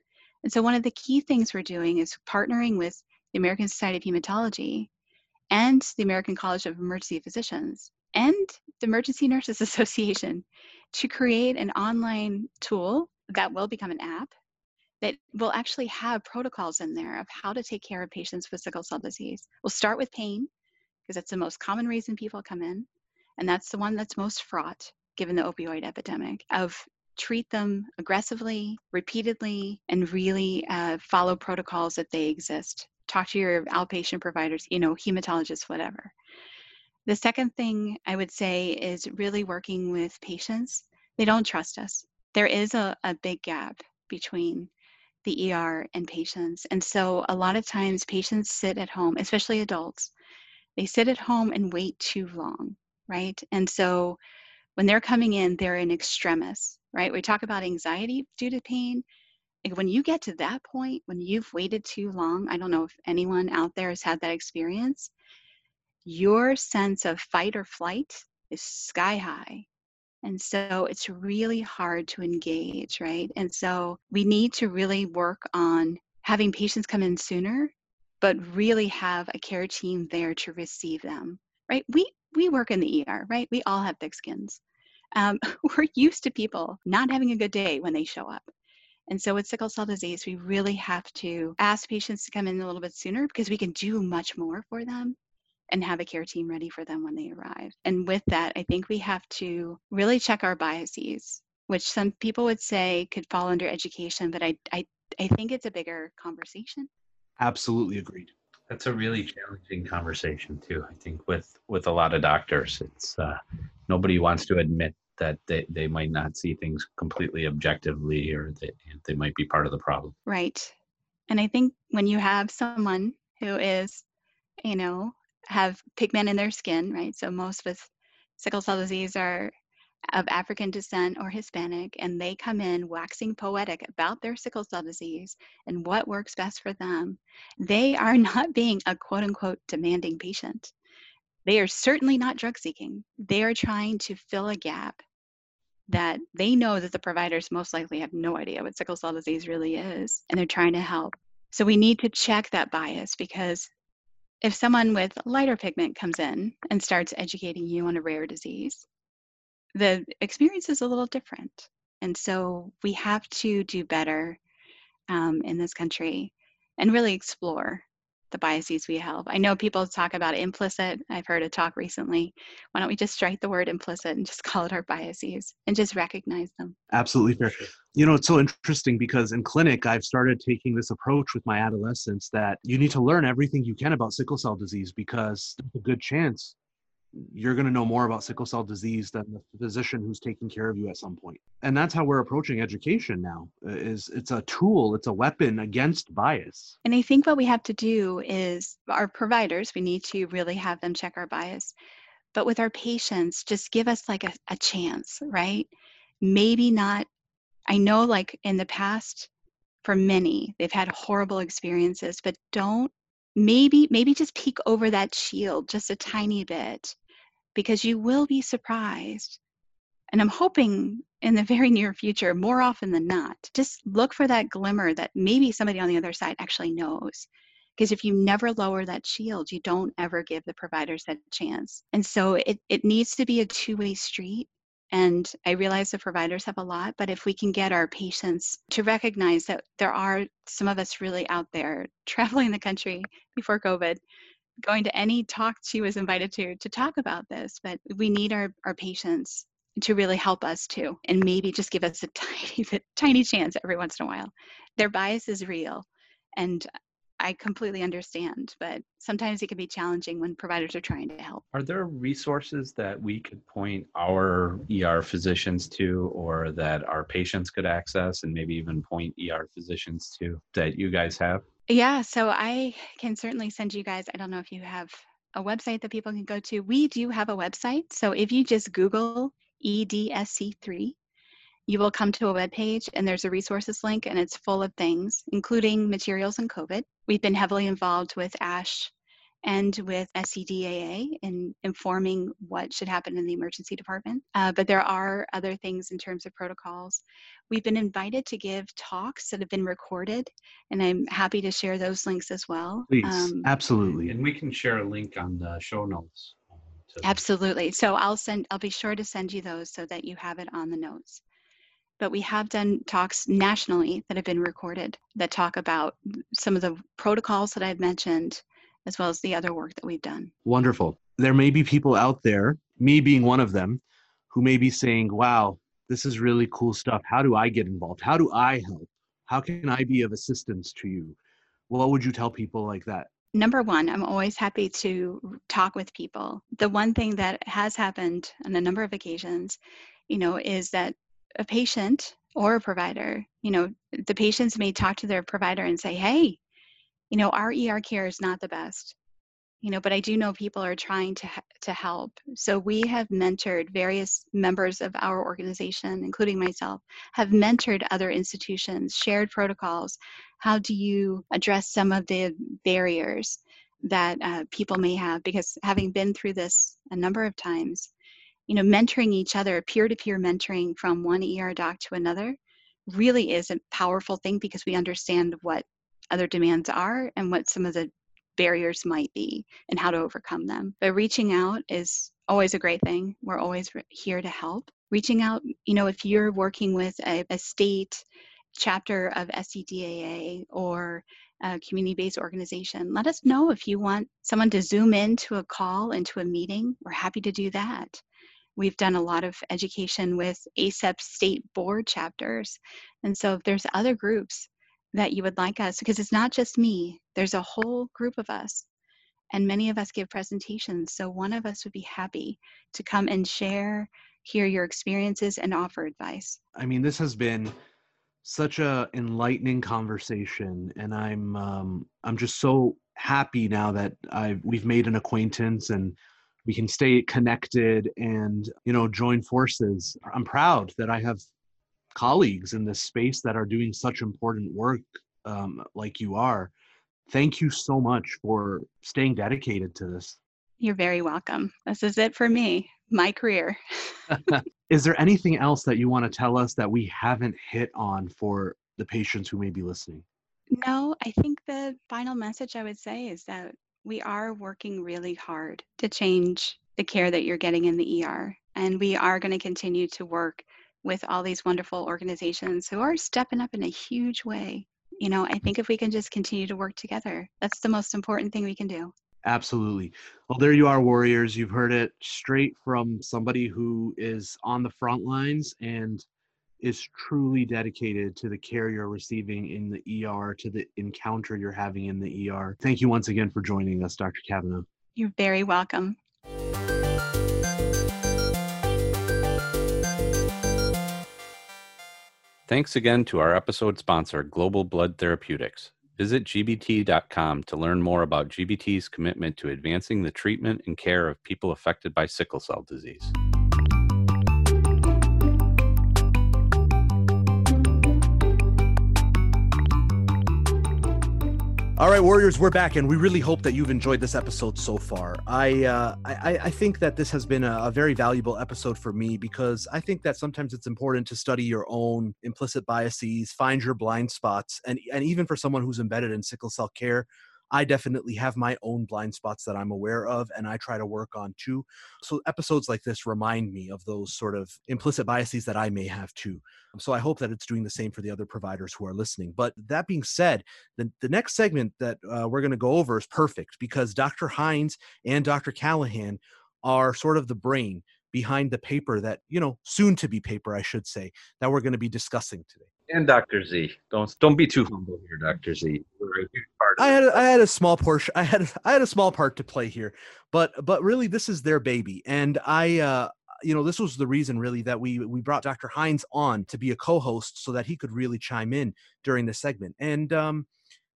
And so, one of the key things we're doing is partnering with the American Society of Hematology and the American College of Emergency Physicians and the Emergency Nurses Association to create an online tool that will become an app that will actually have protocols in there of how to take care of patients with sickle cell disease. We'll start with pain, because that's the most common reason people come in. And that's the one that's most fraught, given the opioid epidemic, of treat them aggressively, repeatedly, and really uh, follow protocols that they exist. Talk to your outpatient providers, you know, hematologists, whatever. The second thing I would say is really working with patients. They don't trust us there is a, a big gap between the ER and patients. And so a lot of times patients sit at home, especially adults, they sit at home and wait too long, right? And so when they're coming in, they're in extremis. right? We talk about anxiety due to pain. When you get to that point, when you've waited too long, I don't know if anyone out there has had that experience, your sense of fight or flight is sky high. And so it's really hard to engage, right? And so we need to really work on having patients come in sooner, but really have a care team there to receive them, right? We we work in the ER, right? We all have thick skins. Um, we're used to people not having a good day when they show up. And so with sickle cell disease, we really have to ask patients to come in a little bit sooner because we can do much more for them and have a care team ready for them when they arrive. And with that, I think we have to really check our biases, which some people would say could fall under education, but I, I, I think it's a bigger conversation. Absolutely agreed. That's a really challenging conversation too. I think with with a lot of doctors, it's uh, nobody wants to admit that they, they might not see things completely objectively or they, they might be part of the problem. Right. And I think when you have someone who is, you know, have pigment in their skin, right? So most with sickle cell disease are of African descent or Hispanic, and they come in waxing poetic about their sickle cell disease and what works best for them. They are not being a quote unquote demanding patient. They are certainly not drug seeking. They are trying to fill a gap that they know that the providers most likely have no idea what sickle cell disease really is, and they're trying to help. So we need to check that bias because if someone with lighter pigment comes in and starts educating you on a rare disease, the experience is a little different. And so we have to do better um, in this country and really explore the biases we have. I know people talk about implicit. I've heard a talk recently. Why don't we just strike the word implicit and just call it our biases and just recognize them? Absolutely fair. You know, it's so interesting because in clinic, I've started taking this approach with my adolescents that you need to learn everything you can about sickle cell disease because there's a good chance you're going to know more about sickle cell disease than the physician who's taking care of you at some point. And that's how we're approaching education now uh, is it's a tool it's a weapon against bias. And i think what we have to do is our providers we need to really have them check our bias. But with our patients just give us like a, a chance right? Maybe not i know like in the past for many they've had horrible experiences but don't maybe maybe just peek over that shield just a tiny bit because you will be surprised and i'm hoping in the very near future more often than not just look for that glimmer that maybe somebody on the other side actually knows because if you never lower that shield you don't ever give the providers that chance and so it, it needs to be a two-way street and I realize the providers have a lot, but if we can get our patients to recognize that there are some of us really out there traveling the country before COVID, going to any talk she was invited to to talk about this, but we need our, our patients to really help us too and maybe just give us a tiny bit tiny chance every once in a while. Their bias is real. And I completely understand, but sometimes it can be challenging when providers are trying to help. Are there resources that we could point our ER physicians to or that our patients could access and maybe even point ER physicians to that you guys have? Yeah, so I can certainly send you guys, I don't know if you have a website that people can go to. We do have a website. So if you just Google EDSC3, you will come to a web page and there's a resources link and it's full of things, including materials on COVID. We've been heavily involved with ASH and with SCDAA in informing what should happen in the emergency department. Uh, but there are other things in terms of protocols. We've been invited to give talks that have been recorded, and I'm happy to share those links as well. Please, um, absolutely. And we can share a link on the show notes. Um, absolutely. So I'll send. I'll be sure to send you those so that you have it on the notes but we have done talks nationally that have been recorded that talk about some of the protocols that I've mentioned, as well as the other work that we've done. Wonderful. There may be people out there, me being one of them, who may be saying, wow, this is really cool stuff. How do I get involved? How do I help? How can I be of assistance to you? What would you tell people like that? Number one, I'm always happy to talk with people. The one thing that has happened on a number of occasions, you know, is that a patient or a provider, you know, the patients may talk to their provider and say, hey, you know, our ER care is not the best. you know but i do know people are trying to to help so we have mentored various members of our organization including myself have mentored other institutions shared protocols how do you address some of the barriers that uh, people may have because having been through this a number of times you know mentoring each other peer-to-peer mentoring from one er doc to another really is a powerful thing because we understand what other demands are and what some of the barriers might be and how to overcome them. But reaching out is always a great thing. We're always here to help. Reaching out, you know, if you're working with a, a state chapter of SCDAA or a community based organization, let us know if you want someone to zoom into a call, into a meeting. We're happy to do that. We've done a lot of education with ACEP state board chapters. And so if there's other groups that you would like us because it's not just me there's a whole group of us and many of us give presentations so one of us would be happy to come and share hear your experiences and offer advice. I mean this has been such a enlightening conversation and i'm um, i'm just so happy now that i've we've made an acquaintance and we can stay connected and you know join forces. I'm proud that i have colleagues in this space that are doing such important work um, like you are. Thank you so much for staying dedicated to this. You're very welcome. This is it for me, my career. is there anything else that you want to tell us that we haven't hit on for the patients who may be listening? No, I think the final message I would say is that we are working really hard to change the care that you're getting in the ER. And we are going to continue to work with all these wonderful organizations who are stepping up in a huge way. You know, I think if we can just continue to work together, that's the most important thing we can do. Absolutely. Well, there you are, Warriors. You've heard it straight from somebody who is on the front lines and is truly dedicated to the care you're receiving in the ER, to the encounter you're having in the ER. Thank you once again for joining us, Dr. Kavanagh. You're very welcome. Thanks again to our episode sponsor, Global Blood Therapeutics. Visit GBT.com to learn more about GBT's commitment to advancing the treatment and care of people affected by sickle cell disease. All right, Warriors, we're back, and we really hope that you've enjoyed this episode so far. I uh, I, I, think that this has been a, a, very valuable episode for me because I think that sometimes it's important to study your own implicit biases, find your blind spots, and and even for someone who's embedded in sickle cell care, I definitely have my own blind spots that I'm aware of and I try to work on too. So episodes like this remind me of those sort of implicit biases that I may have too. So I hope that it's doing the same for the other providers who are listening. But that being said, the, the next segment that uh, we're going to go over is perfect because Dr. Hines and Dr. Callaghan are sort of the brain behind the paper that, you know, soon to be paper, I should say, that we're going to be discussing today and Dr. Z. Don't don't be too humble here, Dr. Z. I had a, I had a small portion. I had I had a small part to play here, but but really this is their baby, and I. uh you know this was the reason really that we we brought dr hines on to be a co-host so that he could really chime in during this segment and um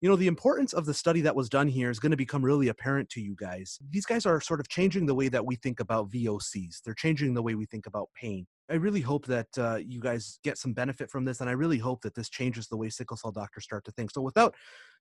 you know the importance of the study that was done here is going to become really apparent to you guys these guys are sort of changing the way that we think about vocs they're changing the way we think about pain I really hope that uh, you guys get some benefit from this, and I really hope that this changes the way sickle cell doctors start to think. So, without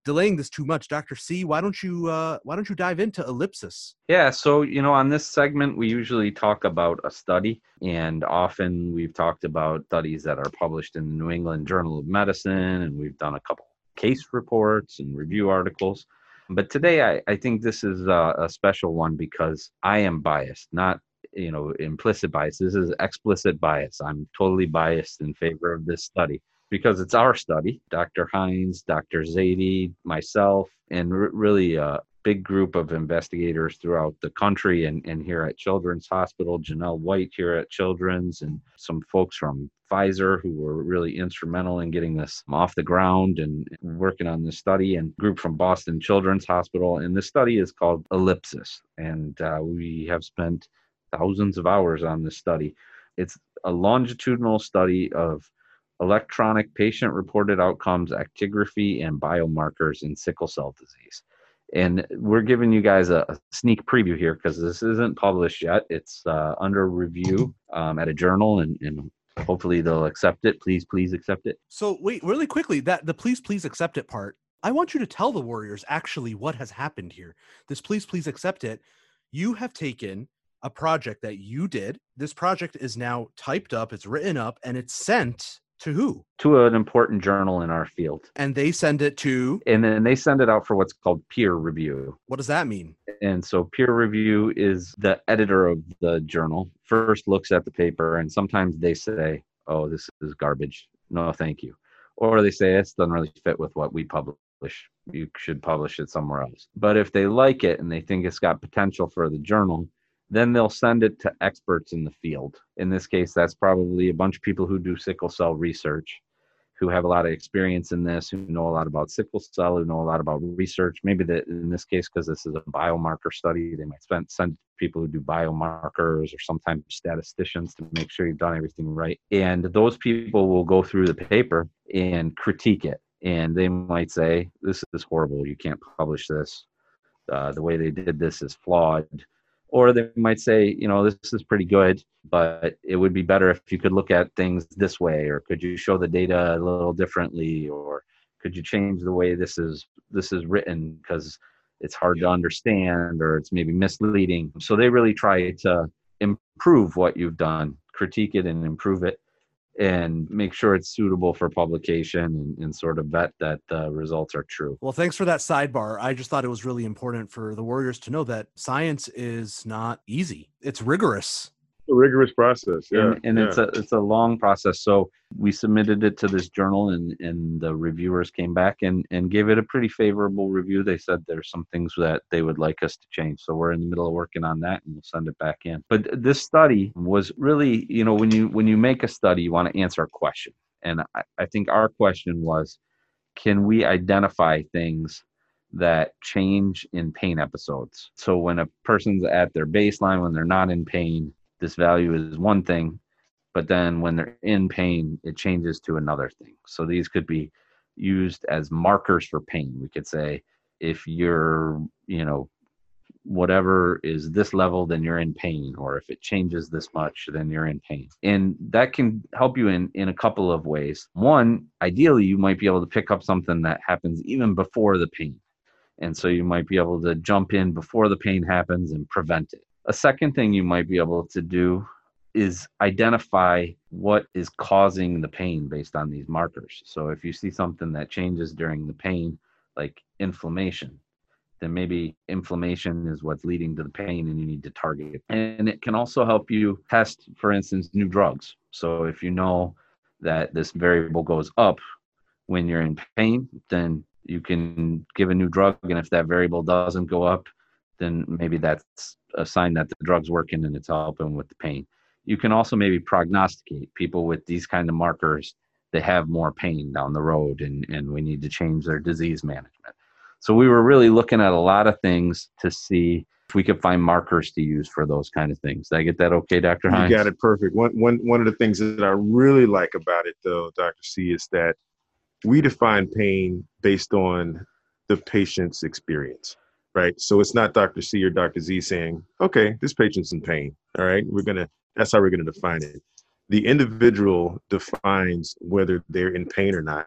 delaying this too much, Doctor C, why don't you uh, why don't you dive into ellipsis? Yeah, so you know, on this segment, we usually talk about a study, and often we've talked about studies that are published in the New England Journal of Medicine, and we've done a couple case reports and review articles. But today, I, I think this is a, a special one because I am biased, not you know implicit bias. This is explicit bias. I'm totally biased in favor of this study because it's our study. Dr hines dr zaidi myself and r- really a big group of investigators throughout the country and, and here at children's hospital. Janelle white here at children's and some folks from pfizer who were really instrumental in getting this off the ground and working on this study and group from boston children's hospital. And this study is called ellipsis. And uh, we have spent thousands of hours on this study. It's a longitudinal study of electronic patient reported outcomes, actigraphy, and biomarkers in sickle cell disease. And we're giving you guys a, sneak preview here because this isn't published yet. It's uh, under review um, at a journal, and, and hopefully they'll accept it. Please, please accept it. So wait, really quickly, that the please please accept it part. I want you to tell the Warriors actually what has happened here. This please please accept it. You have taken a project that you did. This project is now typed up, it's written up, and it's sent to who? To an important journal in our field. And they send it to And then they send it out for what's called peer review. what does that mean? And so peer review is the editor of the journal first looks at the paper and sometimes they say, "Oh, this is garbage. No, thank you." Or they say this doesn't really fit with what we publish. You should publish it somewhere else. But if they like it and they think it's got potential for the journal, then they'll send it to experts in the field. In this case, that's probably a bunch of people who do sickle cell research, who have a lot of experience in this, who know a lot about sickle cell, who know a lot about research. Maybe that in this case, because this is a biomarker study, they might spend, send people who do biomarkers or sometimes statisticians to make sure you've done everything right. And those people will go through the paper and critique it. And they might say, This is horrible. You can't publish this. Uh, the way they did this is flawed or they might say you know this is pretty good but it would be better if you could look at things this way or could you show the data a little differently or could you change the way this is this is written because it's hard to understand or it's maybe misleading? So they really try to improve what you've done critique it and improve it and make sure it's suitable for publication and, and sort of vet that the results are true Well, thanks for that sidebar. I just thought it was really important for the Warriors to know that science is not easy. It's rigorous. A rigorous process. Yeah, and, and yeah. it's a it's a long process. So we submitted it to this journal, and and the reviewers came back and and gave it a pretty favorable review. They said there's some things that they would like us to change. So we're in the middle of working on that, and we'll send it back in. But this study was really, you know, when you when you make a study, you want to answer a question, and I, I think our question was, can we identify things that change in pain episodes. So when a person's at their baseline, when they're not in pain, this value is one thing, but then when they're in pain, it changes to another thing. So these could be used as markers for pain. We could say if you're, you know, whatever is this level, then you're in pain, or if it changes this much, then you're in pain. And that can help you in, in a couple of ways. One, ideally, you might be able to pick up something that happens even before the pain. And so you might be able to jump in before the pain happens and prevent it. A second thing you might be able to do is identify what is causing the pain based on these markers. So if you see something that changes during the pain, like inflammation, then maybe inflammation is what's leading to the pain and you need to target it. And it can also help you test, for instance, new drugs. So if you know that this variable goes up when you're in pain, then you can give a new drug. And if that variable doesn't go up, then maybe that's a sign that the drug's working and it's helping with the pain. You can also maybe prognosticate people with these kind of markers. They have more pain down the road and, and we need to change their disease management. So we were really looking at a lot of things to see if we could find markers to use for those kind of things. Did I get that okay, Dr. Hines? You got it perfect. One, one, one of the things that I really like about it, though, Dr. C, is that we define pain based on the patient's experience, right? So it's not Dr. C or Dr. Z saying, okay, this patient's in pain. All right, we're going to, that's how we're going to define it. The individual defines whether they're in pain or not,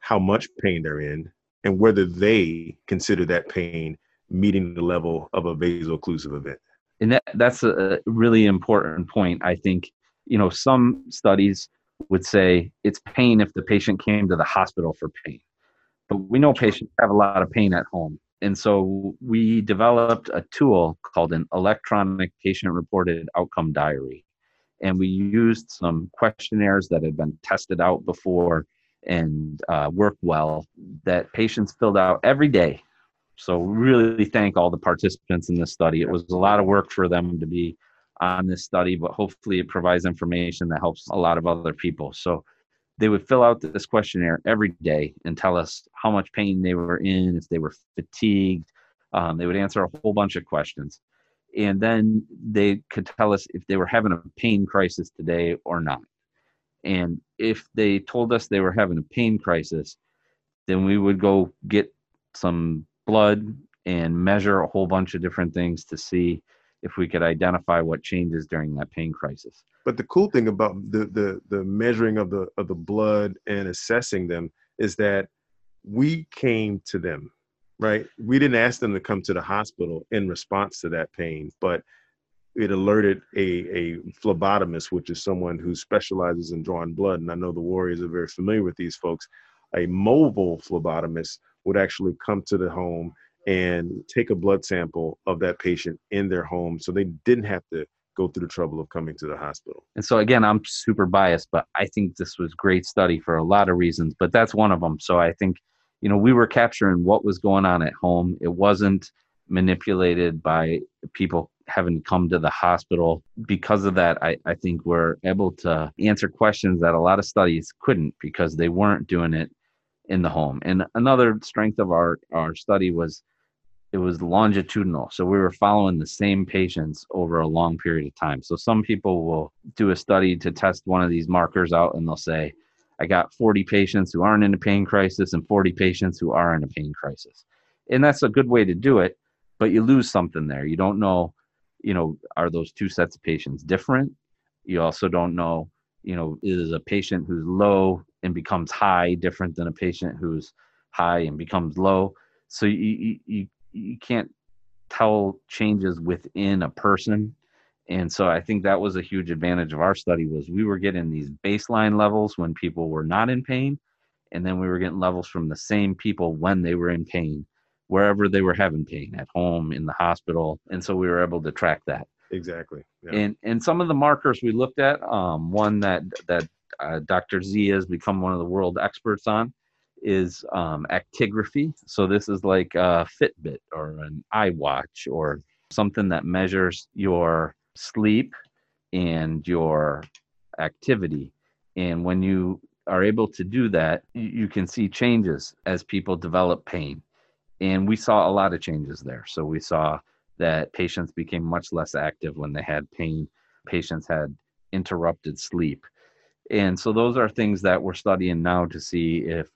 how much pain they're in, and whether they consider that pain meeting the level of a vaso-occlusive event. and that that's a really important point i think you know some studies would say it's pain if the patient came to the hospital for pain but we know patients have a lot of pain at home and so we developed a tool called an electronic patient reported outcome diary and we used some questionnaires that had been tested out before and uh, worked well that patients filled out every day so really thank all the participants in this study. It was a lot of work for them to be on this study, but hopefully it provides information that helps a lot of other people. So they would fill out this questionnaire every day and tell us how much pain they were in, if they were fatigued. Um, they would answer a whole bunch of questions. And then they could tell us if they were having a pain crisis today or not. And if they told us they were having a pain crisis, then we would go get some blood and measure a whole bunch of different things to see if we could identify what changes during that pain crisis. But the cool thing about the the the measuring of the of the blood and assessing them is that we came to them, right? We didn't ask them to come to the hospital in response to that pain, but it alerted a, a phlebotomist, which is someone who specializes in drawing blood. And I know the Warriors are very familiar with these folks. A mobile phlebotomist would actually come to the home and take a blood sample of that patient in their home so they didn't have to go through the trouble of coming to the hospital. And so again, I'm super biased, but I think this was great study for a lot of reasons, but that's one of them. So I think, you know, we were capturing what was going on at home. It wasn't manipulated by people having to come to the hospital. Because of that, I, I think we're able to answer questions that a lot of studies couldn't because they weren't doing it in the home. And another strength of our, our study was it was longitudinal. So we were following the same patients over a long period of time. So some people will do a study to test one of these markers out and they'll say, I got 40 patients who aren't in a pain crisis and 40 patients who are in a pain crisis. And that's a good way to do it, but you lose something there. You don't know, you know, are those two sets of patients different? You also don't know, you know, is a patient who's low and becomes high different than a patient who's high and becomes low? So you, you, you can't tell changes within a person. And so i think that was a huge advantage of our study was we were getting these baseline levels when people were not in pain and then we were getting levels from the same people when they were in pain wherever they were having pain at home in the hospital. And so we were able to track that. Exactly. Yeah. and and some of the markers we looked at um, one that that uh, dr z has become one of the world experts on is um, actigraphy. So this is like a Fitbit or an iWatch or something that measures your sleep and your activity. And when you are able to do that, you can see changes as people develop pain. And we saw a lot of changes there. So we saw that patients became much less active when they had pain. Patients had interrupted sleep. And so those are things that we're studying now to see if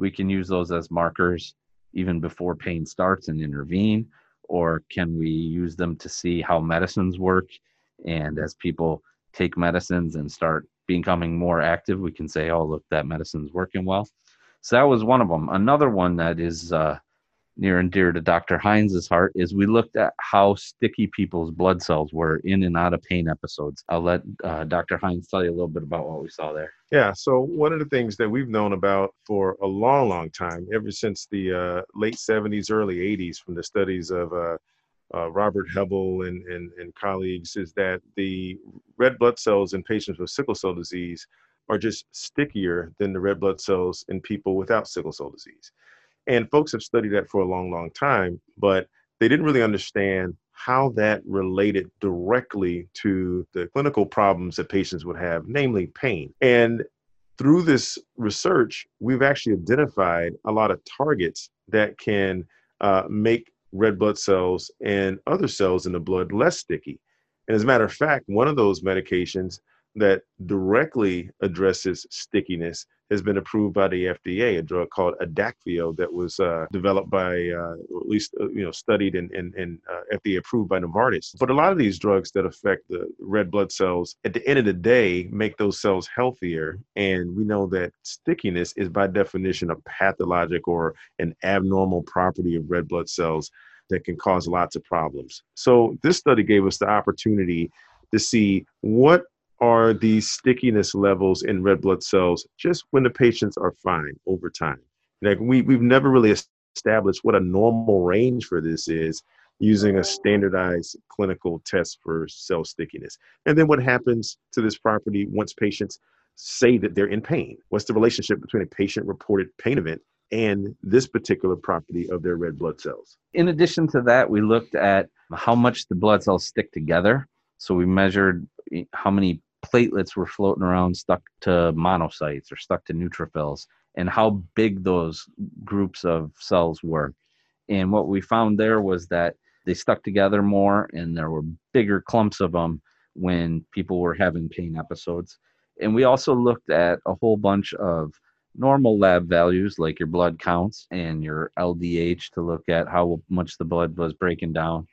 we can use those as markers even before pain starts and intervene or can we use them to see how medicines work? And as people take medicines and start becoming more active we can say oh look that medicine's working well. So that was one of them another one that is uh, near and dear to Dr. Hines's heart is we looked at how sticky people's blood cells were in and out of pain episodes. I'll let uh, Dr. Heinz tell you a little bit about what we saw there. Yeah, so one of the things that we've known about for a long, long time, ever since the uh, late 70s, early 80s, from the studies of uh, uh, Robert Hebbel and, and, and colleagues, is that the red blood cells in patients with sickle cell disease are just stickier than the red blood cells in people without sickle cell disease. And folks have studied that for a long, long time, but they didn't really understand how that related directly to the clinical problems that patients would have, namely pain. And through this research, we've actually identified a lot of targets that can uh, make red blood cells and other cells in the blood less sticky. And as a matter of fact, one of those medications that directly addresses stickiness has been approved by the FDA, a drug called Adakveo that was uh, developed by, uh, at least, uh, you know, studied and, and, and uh, FDA approved by Novartis. But a lot of these drugs that affect the red blood cells, at the end of the day, make those cells healthier. And we know that stickiness is by definition a pathologic or an abnormal property of red blood cells that can cause lots of problems. So this study gave us the opportunity to see what are these stickiness levels in red blood cells just when the patients are fine over time. Like we, we've never really established what a normal range for this is using a standardized clinical test for cell stickiness. And then what happens to this property once patients say that they're in pain? What's the relationship between a patient reported pain event and this particular property of their red blood cells? In addition to that, we looked at how much the blood cells stick together. So we measured how many platelets were floating around stuck to monocytes or stuck to neutrophils and how big those groups of cells were. And what we found there was that they stuck together more and there were bigger clumps of them when people were having pain episodes. And we also looked at a whole bunch of normal lab values like your blood counts and your LDH to look at how much the blood was breaking down,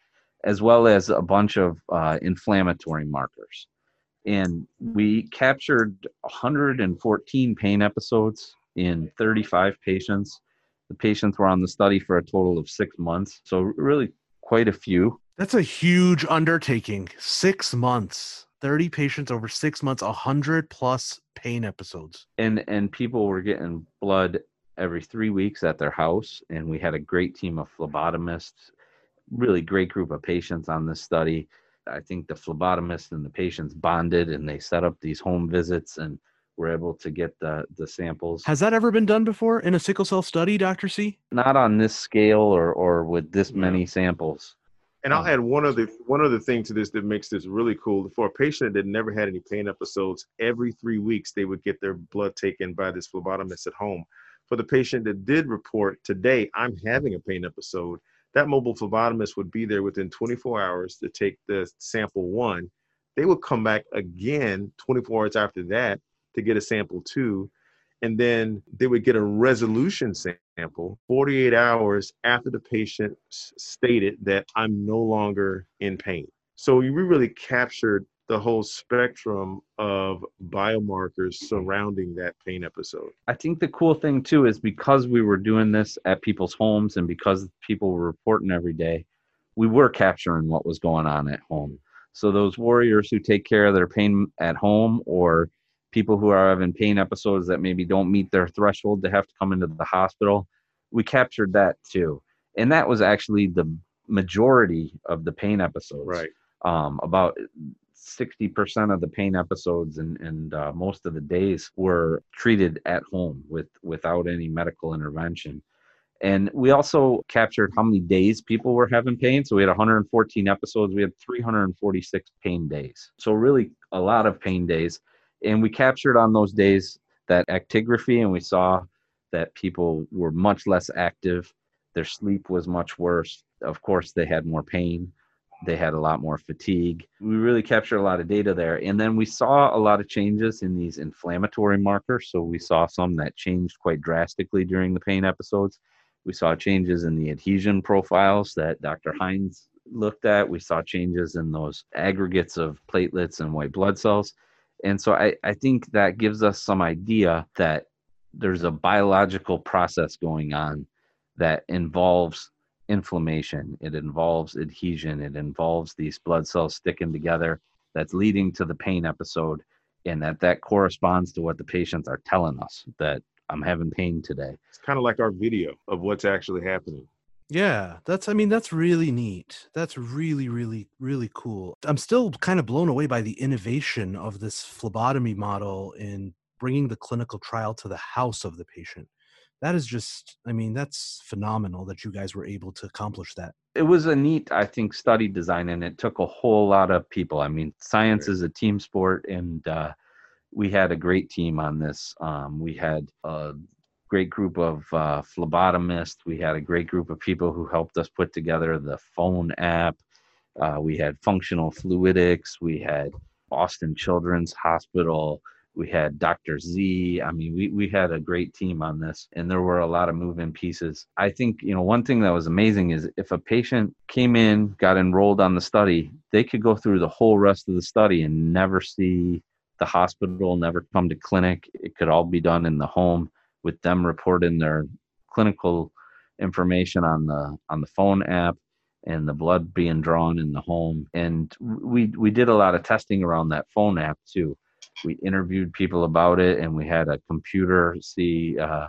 as well as a bunch of uh, inflammatory markers. And we captured 114 pain episodes in 35 patients. The patients were on the study for a total of six months, so really quite a few. That's a huge undertaking. Six months. 30 patients over six months, 100 plus pain episodes. And and people were getting blood every three weeks at their house. And we had a great team of phlebotomists, really great group of patients on this study. I think the phlebotomist and the patients bonded and they set up these home visits and were able to get the, the samples. Has that ever been done before in a sickle cell study, Dr. C? Not on this scale or, or with this many samples. And I'll um, add one other one other thing to this that makes this really cool. For a patient that never had any pain episodes, every three weeks they would get their blood taken by this phlebotomist at home. For the patient that did report today, I'm having a pain episode, that mobile phlebotomist would be there within 24 hours to take the sample one. They would come back again 24 hours after that to get a sample two and then they would get a resolution sample 48 hours after the patient stated that I'm no longer in pain. So we really captured the whole spectrum of biomarkers surrounding that pain episode. I think the cool thing too is because we were doing this at people's homes and because people were reporting every day, we were capturing what was going on at home. So those warriors who take care of their pain at home or people who are having pain episodes that maybe don't meet their threshold to have to come into the hospital. We captured that too. And that was actually the majority of the pain episodes. Right. Um, about 60% of the pain episodes and, and uh, most of the days were treated at home with without any medical intervention. And we also captured how many days people were having pain. So we had 114 episodes. We had 346 pain days. So really a lot of pain days and we captured on those days that actigraphy and we saw that people were much less active their sleep was much worse of course they had more pain they had a lot more fatigue. We really captured a lot of data there. And then we saw a lot of changes in these inflammatory markers. So we saw some that changed quite drastically during the pain episodes. We saw changes in the adhesion profiles that dr hines looked at. We saw changes in those aggregates of platelets and white blood cells. And so I, I think that gives us some idea that there's a biological process going on that involves inflammation, it involves adhesion, it involves these blood cells sticking together that's leading to the pain episode, and that that corresponds to what the patients are telling us that I'm having pain today. It's kind of like our video of what's actually happening. Yeah, that's I mean that's really neat. That's really really really cool. I'm still kind of blown away by the innovation of this phlebotomy model in bringing the clinical trial to the house of the patient. That is just I mean that's phenomenal that you guys were able to accomplish that. It was a neat I think study design and it took a whole lot of people. I mean science is a team sport and uh we had a great team on this. Um, we had a great group of uh, phlebotomists. We had a great group of people who helped us put together the phone app. Uh, we had functional fluidics. We had Boston Children's Hospital. We had Dr. Z. I mean, we, we had a great team on this, and there were a lot of moving pieces. I think, you know, one thing that was amazing is if a patient came in, got enrolled on the study, they could go through the whole rest of the study and never see the hospital, never come to clinic. It could all be done in the home with them reporting their clinical information on the on the phone app and the blood being drawn in the home and we we did a lot of testing around that phone app too we interviewed people about it and we had a computer see uh,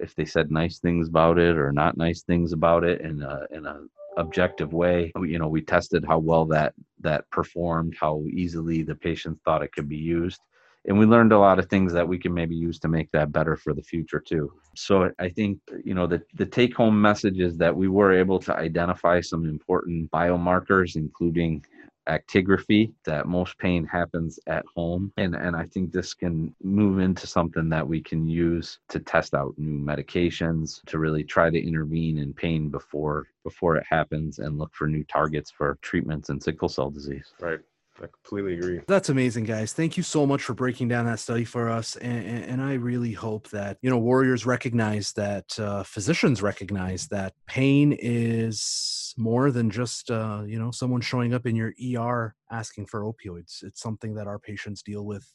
if they said nice things about it or not nice things about it in a in a objective way. You know we tested how well that that performed how easily the patients thought it could be used. And we learned a lot of things that we can maybe use to make that better for the future too. So i think you know the, the take home message is that we were able to identify some important biomarkers including actigraphy that most pain happens at home. And and i think this can move into something that we can use to test out new medications to really try to intervene in pain before before it happens and look for new targets for treatments in sickle cell disease. Right I completely agree. That's amazing, guys. Thank you so much for breaking down that study for us. And, and, and I really hope that, you know, warriors recognize that, uh, physicians recognize that pain is more than just, uh, you know, someone showing up in your ER asking for opioids. It's something that our patients deal with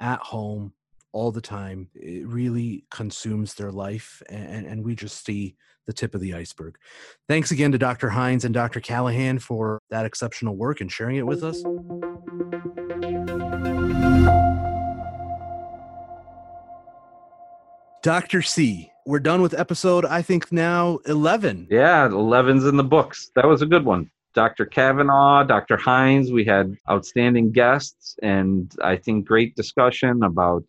at home all the time. It really consumes their life. And, and we just see the tip of the iceberg. Thanks again to Dr. Hines and Dr. Callaghan for that exceptional work and sharing it with us. Dr. C, we're done with episode, I think now 11. Yeah, 11's in the books. That was a good one. Dr. Kavanagh, Dr. Hines, we had outstanding guests, and I think great discussion about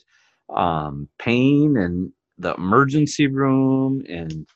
um, pain and the emergency room and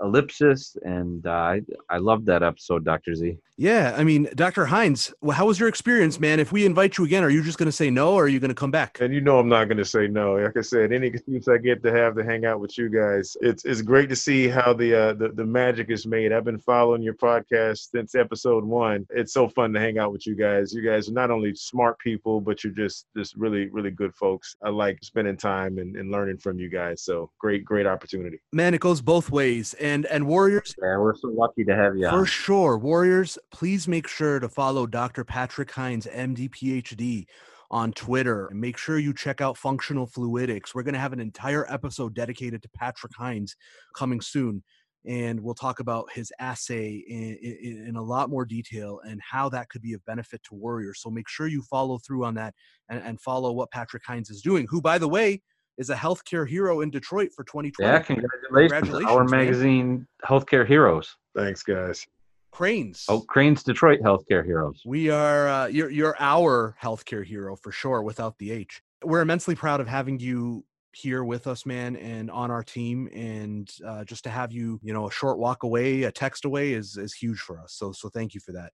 ellipsis and uh, I, I love that episode dr z Yeah, I mean, Dr. Hines, well, how was your experience, man? If we invite you again, are you just going to say no or are you going to come back? And you know I'm not going to say no. Like I said, any excuse I get to have to hang out with you guys, it's it's great to see how the uh, the, the magic is made. I've been following your podcast since episode one. It's so fun to hang out with you guys. You guys are not only smart people, but you're just just really really good folks. I like spending time and, and learning from you guys. So great great opportunity. Man, it goes both ways. And and Warriors, yeah we're so lucky to have you For on. sure. Warriors, please make sure to follow Dr. Patrick Hines, MD, PhD on Twitter. And make sure you check out Functional Fluidics. We're going to have an entire episode dedicated to Patrick Hines coming soon. And we'll talk about his assay in, in, in a lot more detail and how that could be of benefit to Warriors. So make sure you follow through on that and, and follow what Patrick Hines is doing, who, by the way, is a healthcare hero in Detroit for 2020. yeah congratulations, our Congratulations, man. magazine healthcare heroes Thanks, guys. Crain's. oh Crain's detroit healthcare heroes We are uh, you're you're our healthcare hero for sure without the H. We're immensely proud of having you here with us, man, and on our team. And uh, just to have you, you know, a short walk away, a text away is is huge for us. So so thank you for that.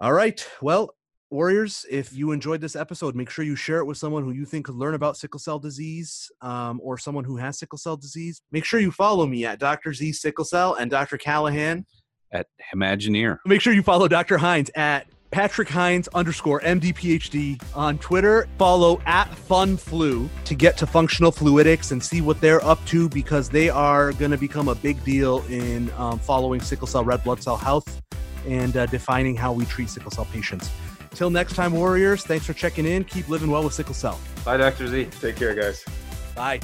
All right, well. Warriors, if you enjoyed this episode, make sure you share it with someone who you think could learn about sickle cell disease um, or someone who has sickle cell disease. Make sure you follow me at Dr. Z Sickle Cell and Dr. Callaghan at imagineer Make sure you follow Dr. Hines at Patrick Hines underscore MDPhD on Twitter. Follow at FunFlu to get to functional fluidics and see what they're up to because they are going to become a big deal in um, following sickle cell red blood cell health and uh, defining how we treat sickle cell patients. Till next time, Warriors, thanks for checking in. Keep living well with sickle cell. bye dr z Take care, guys. Bye.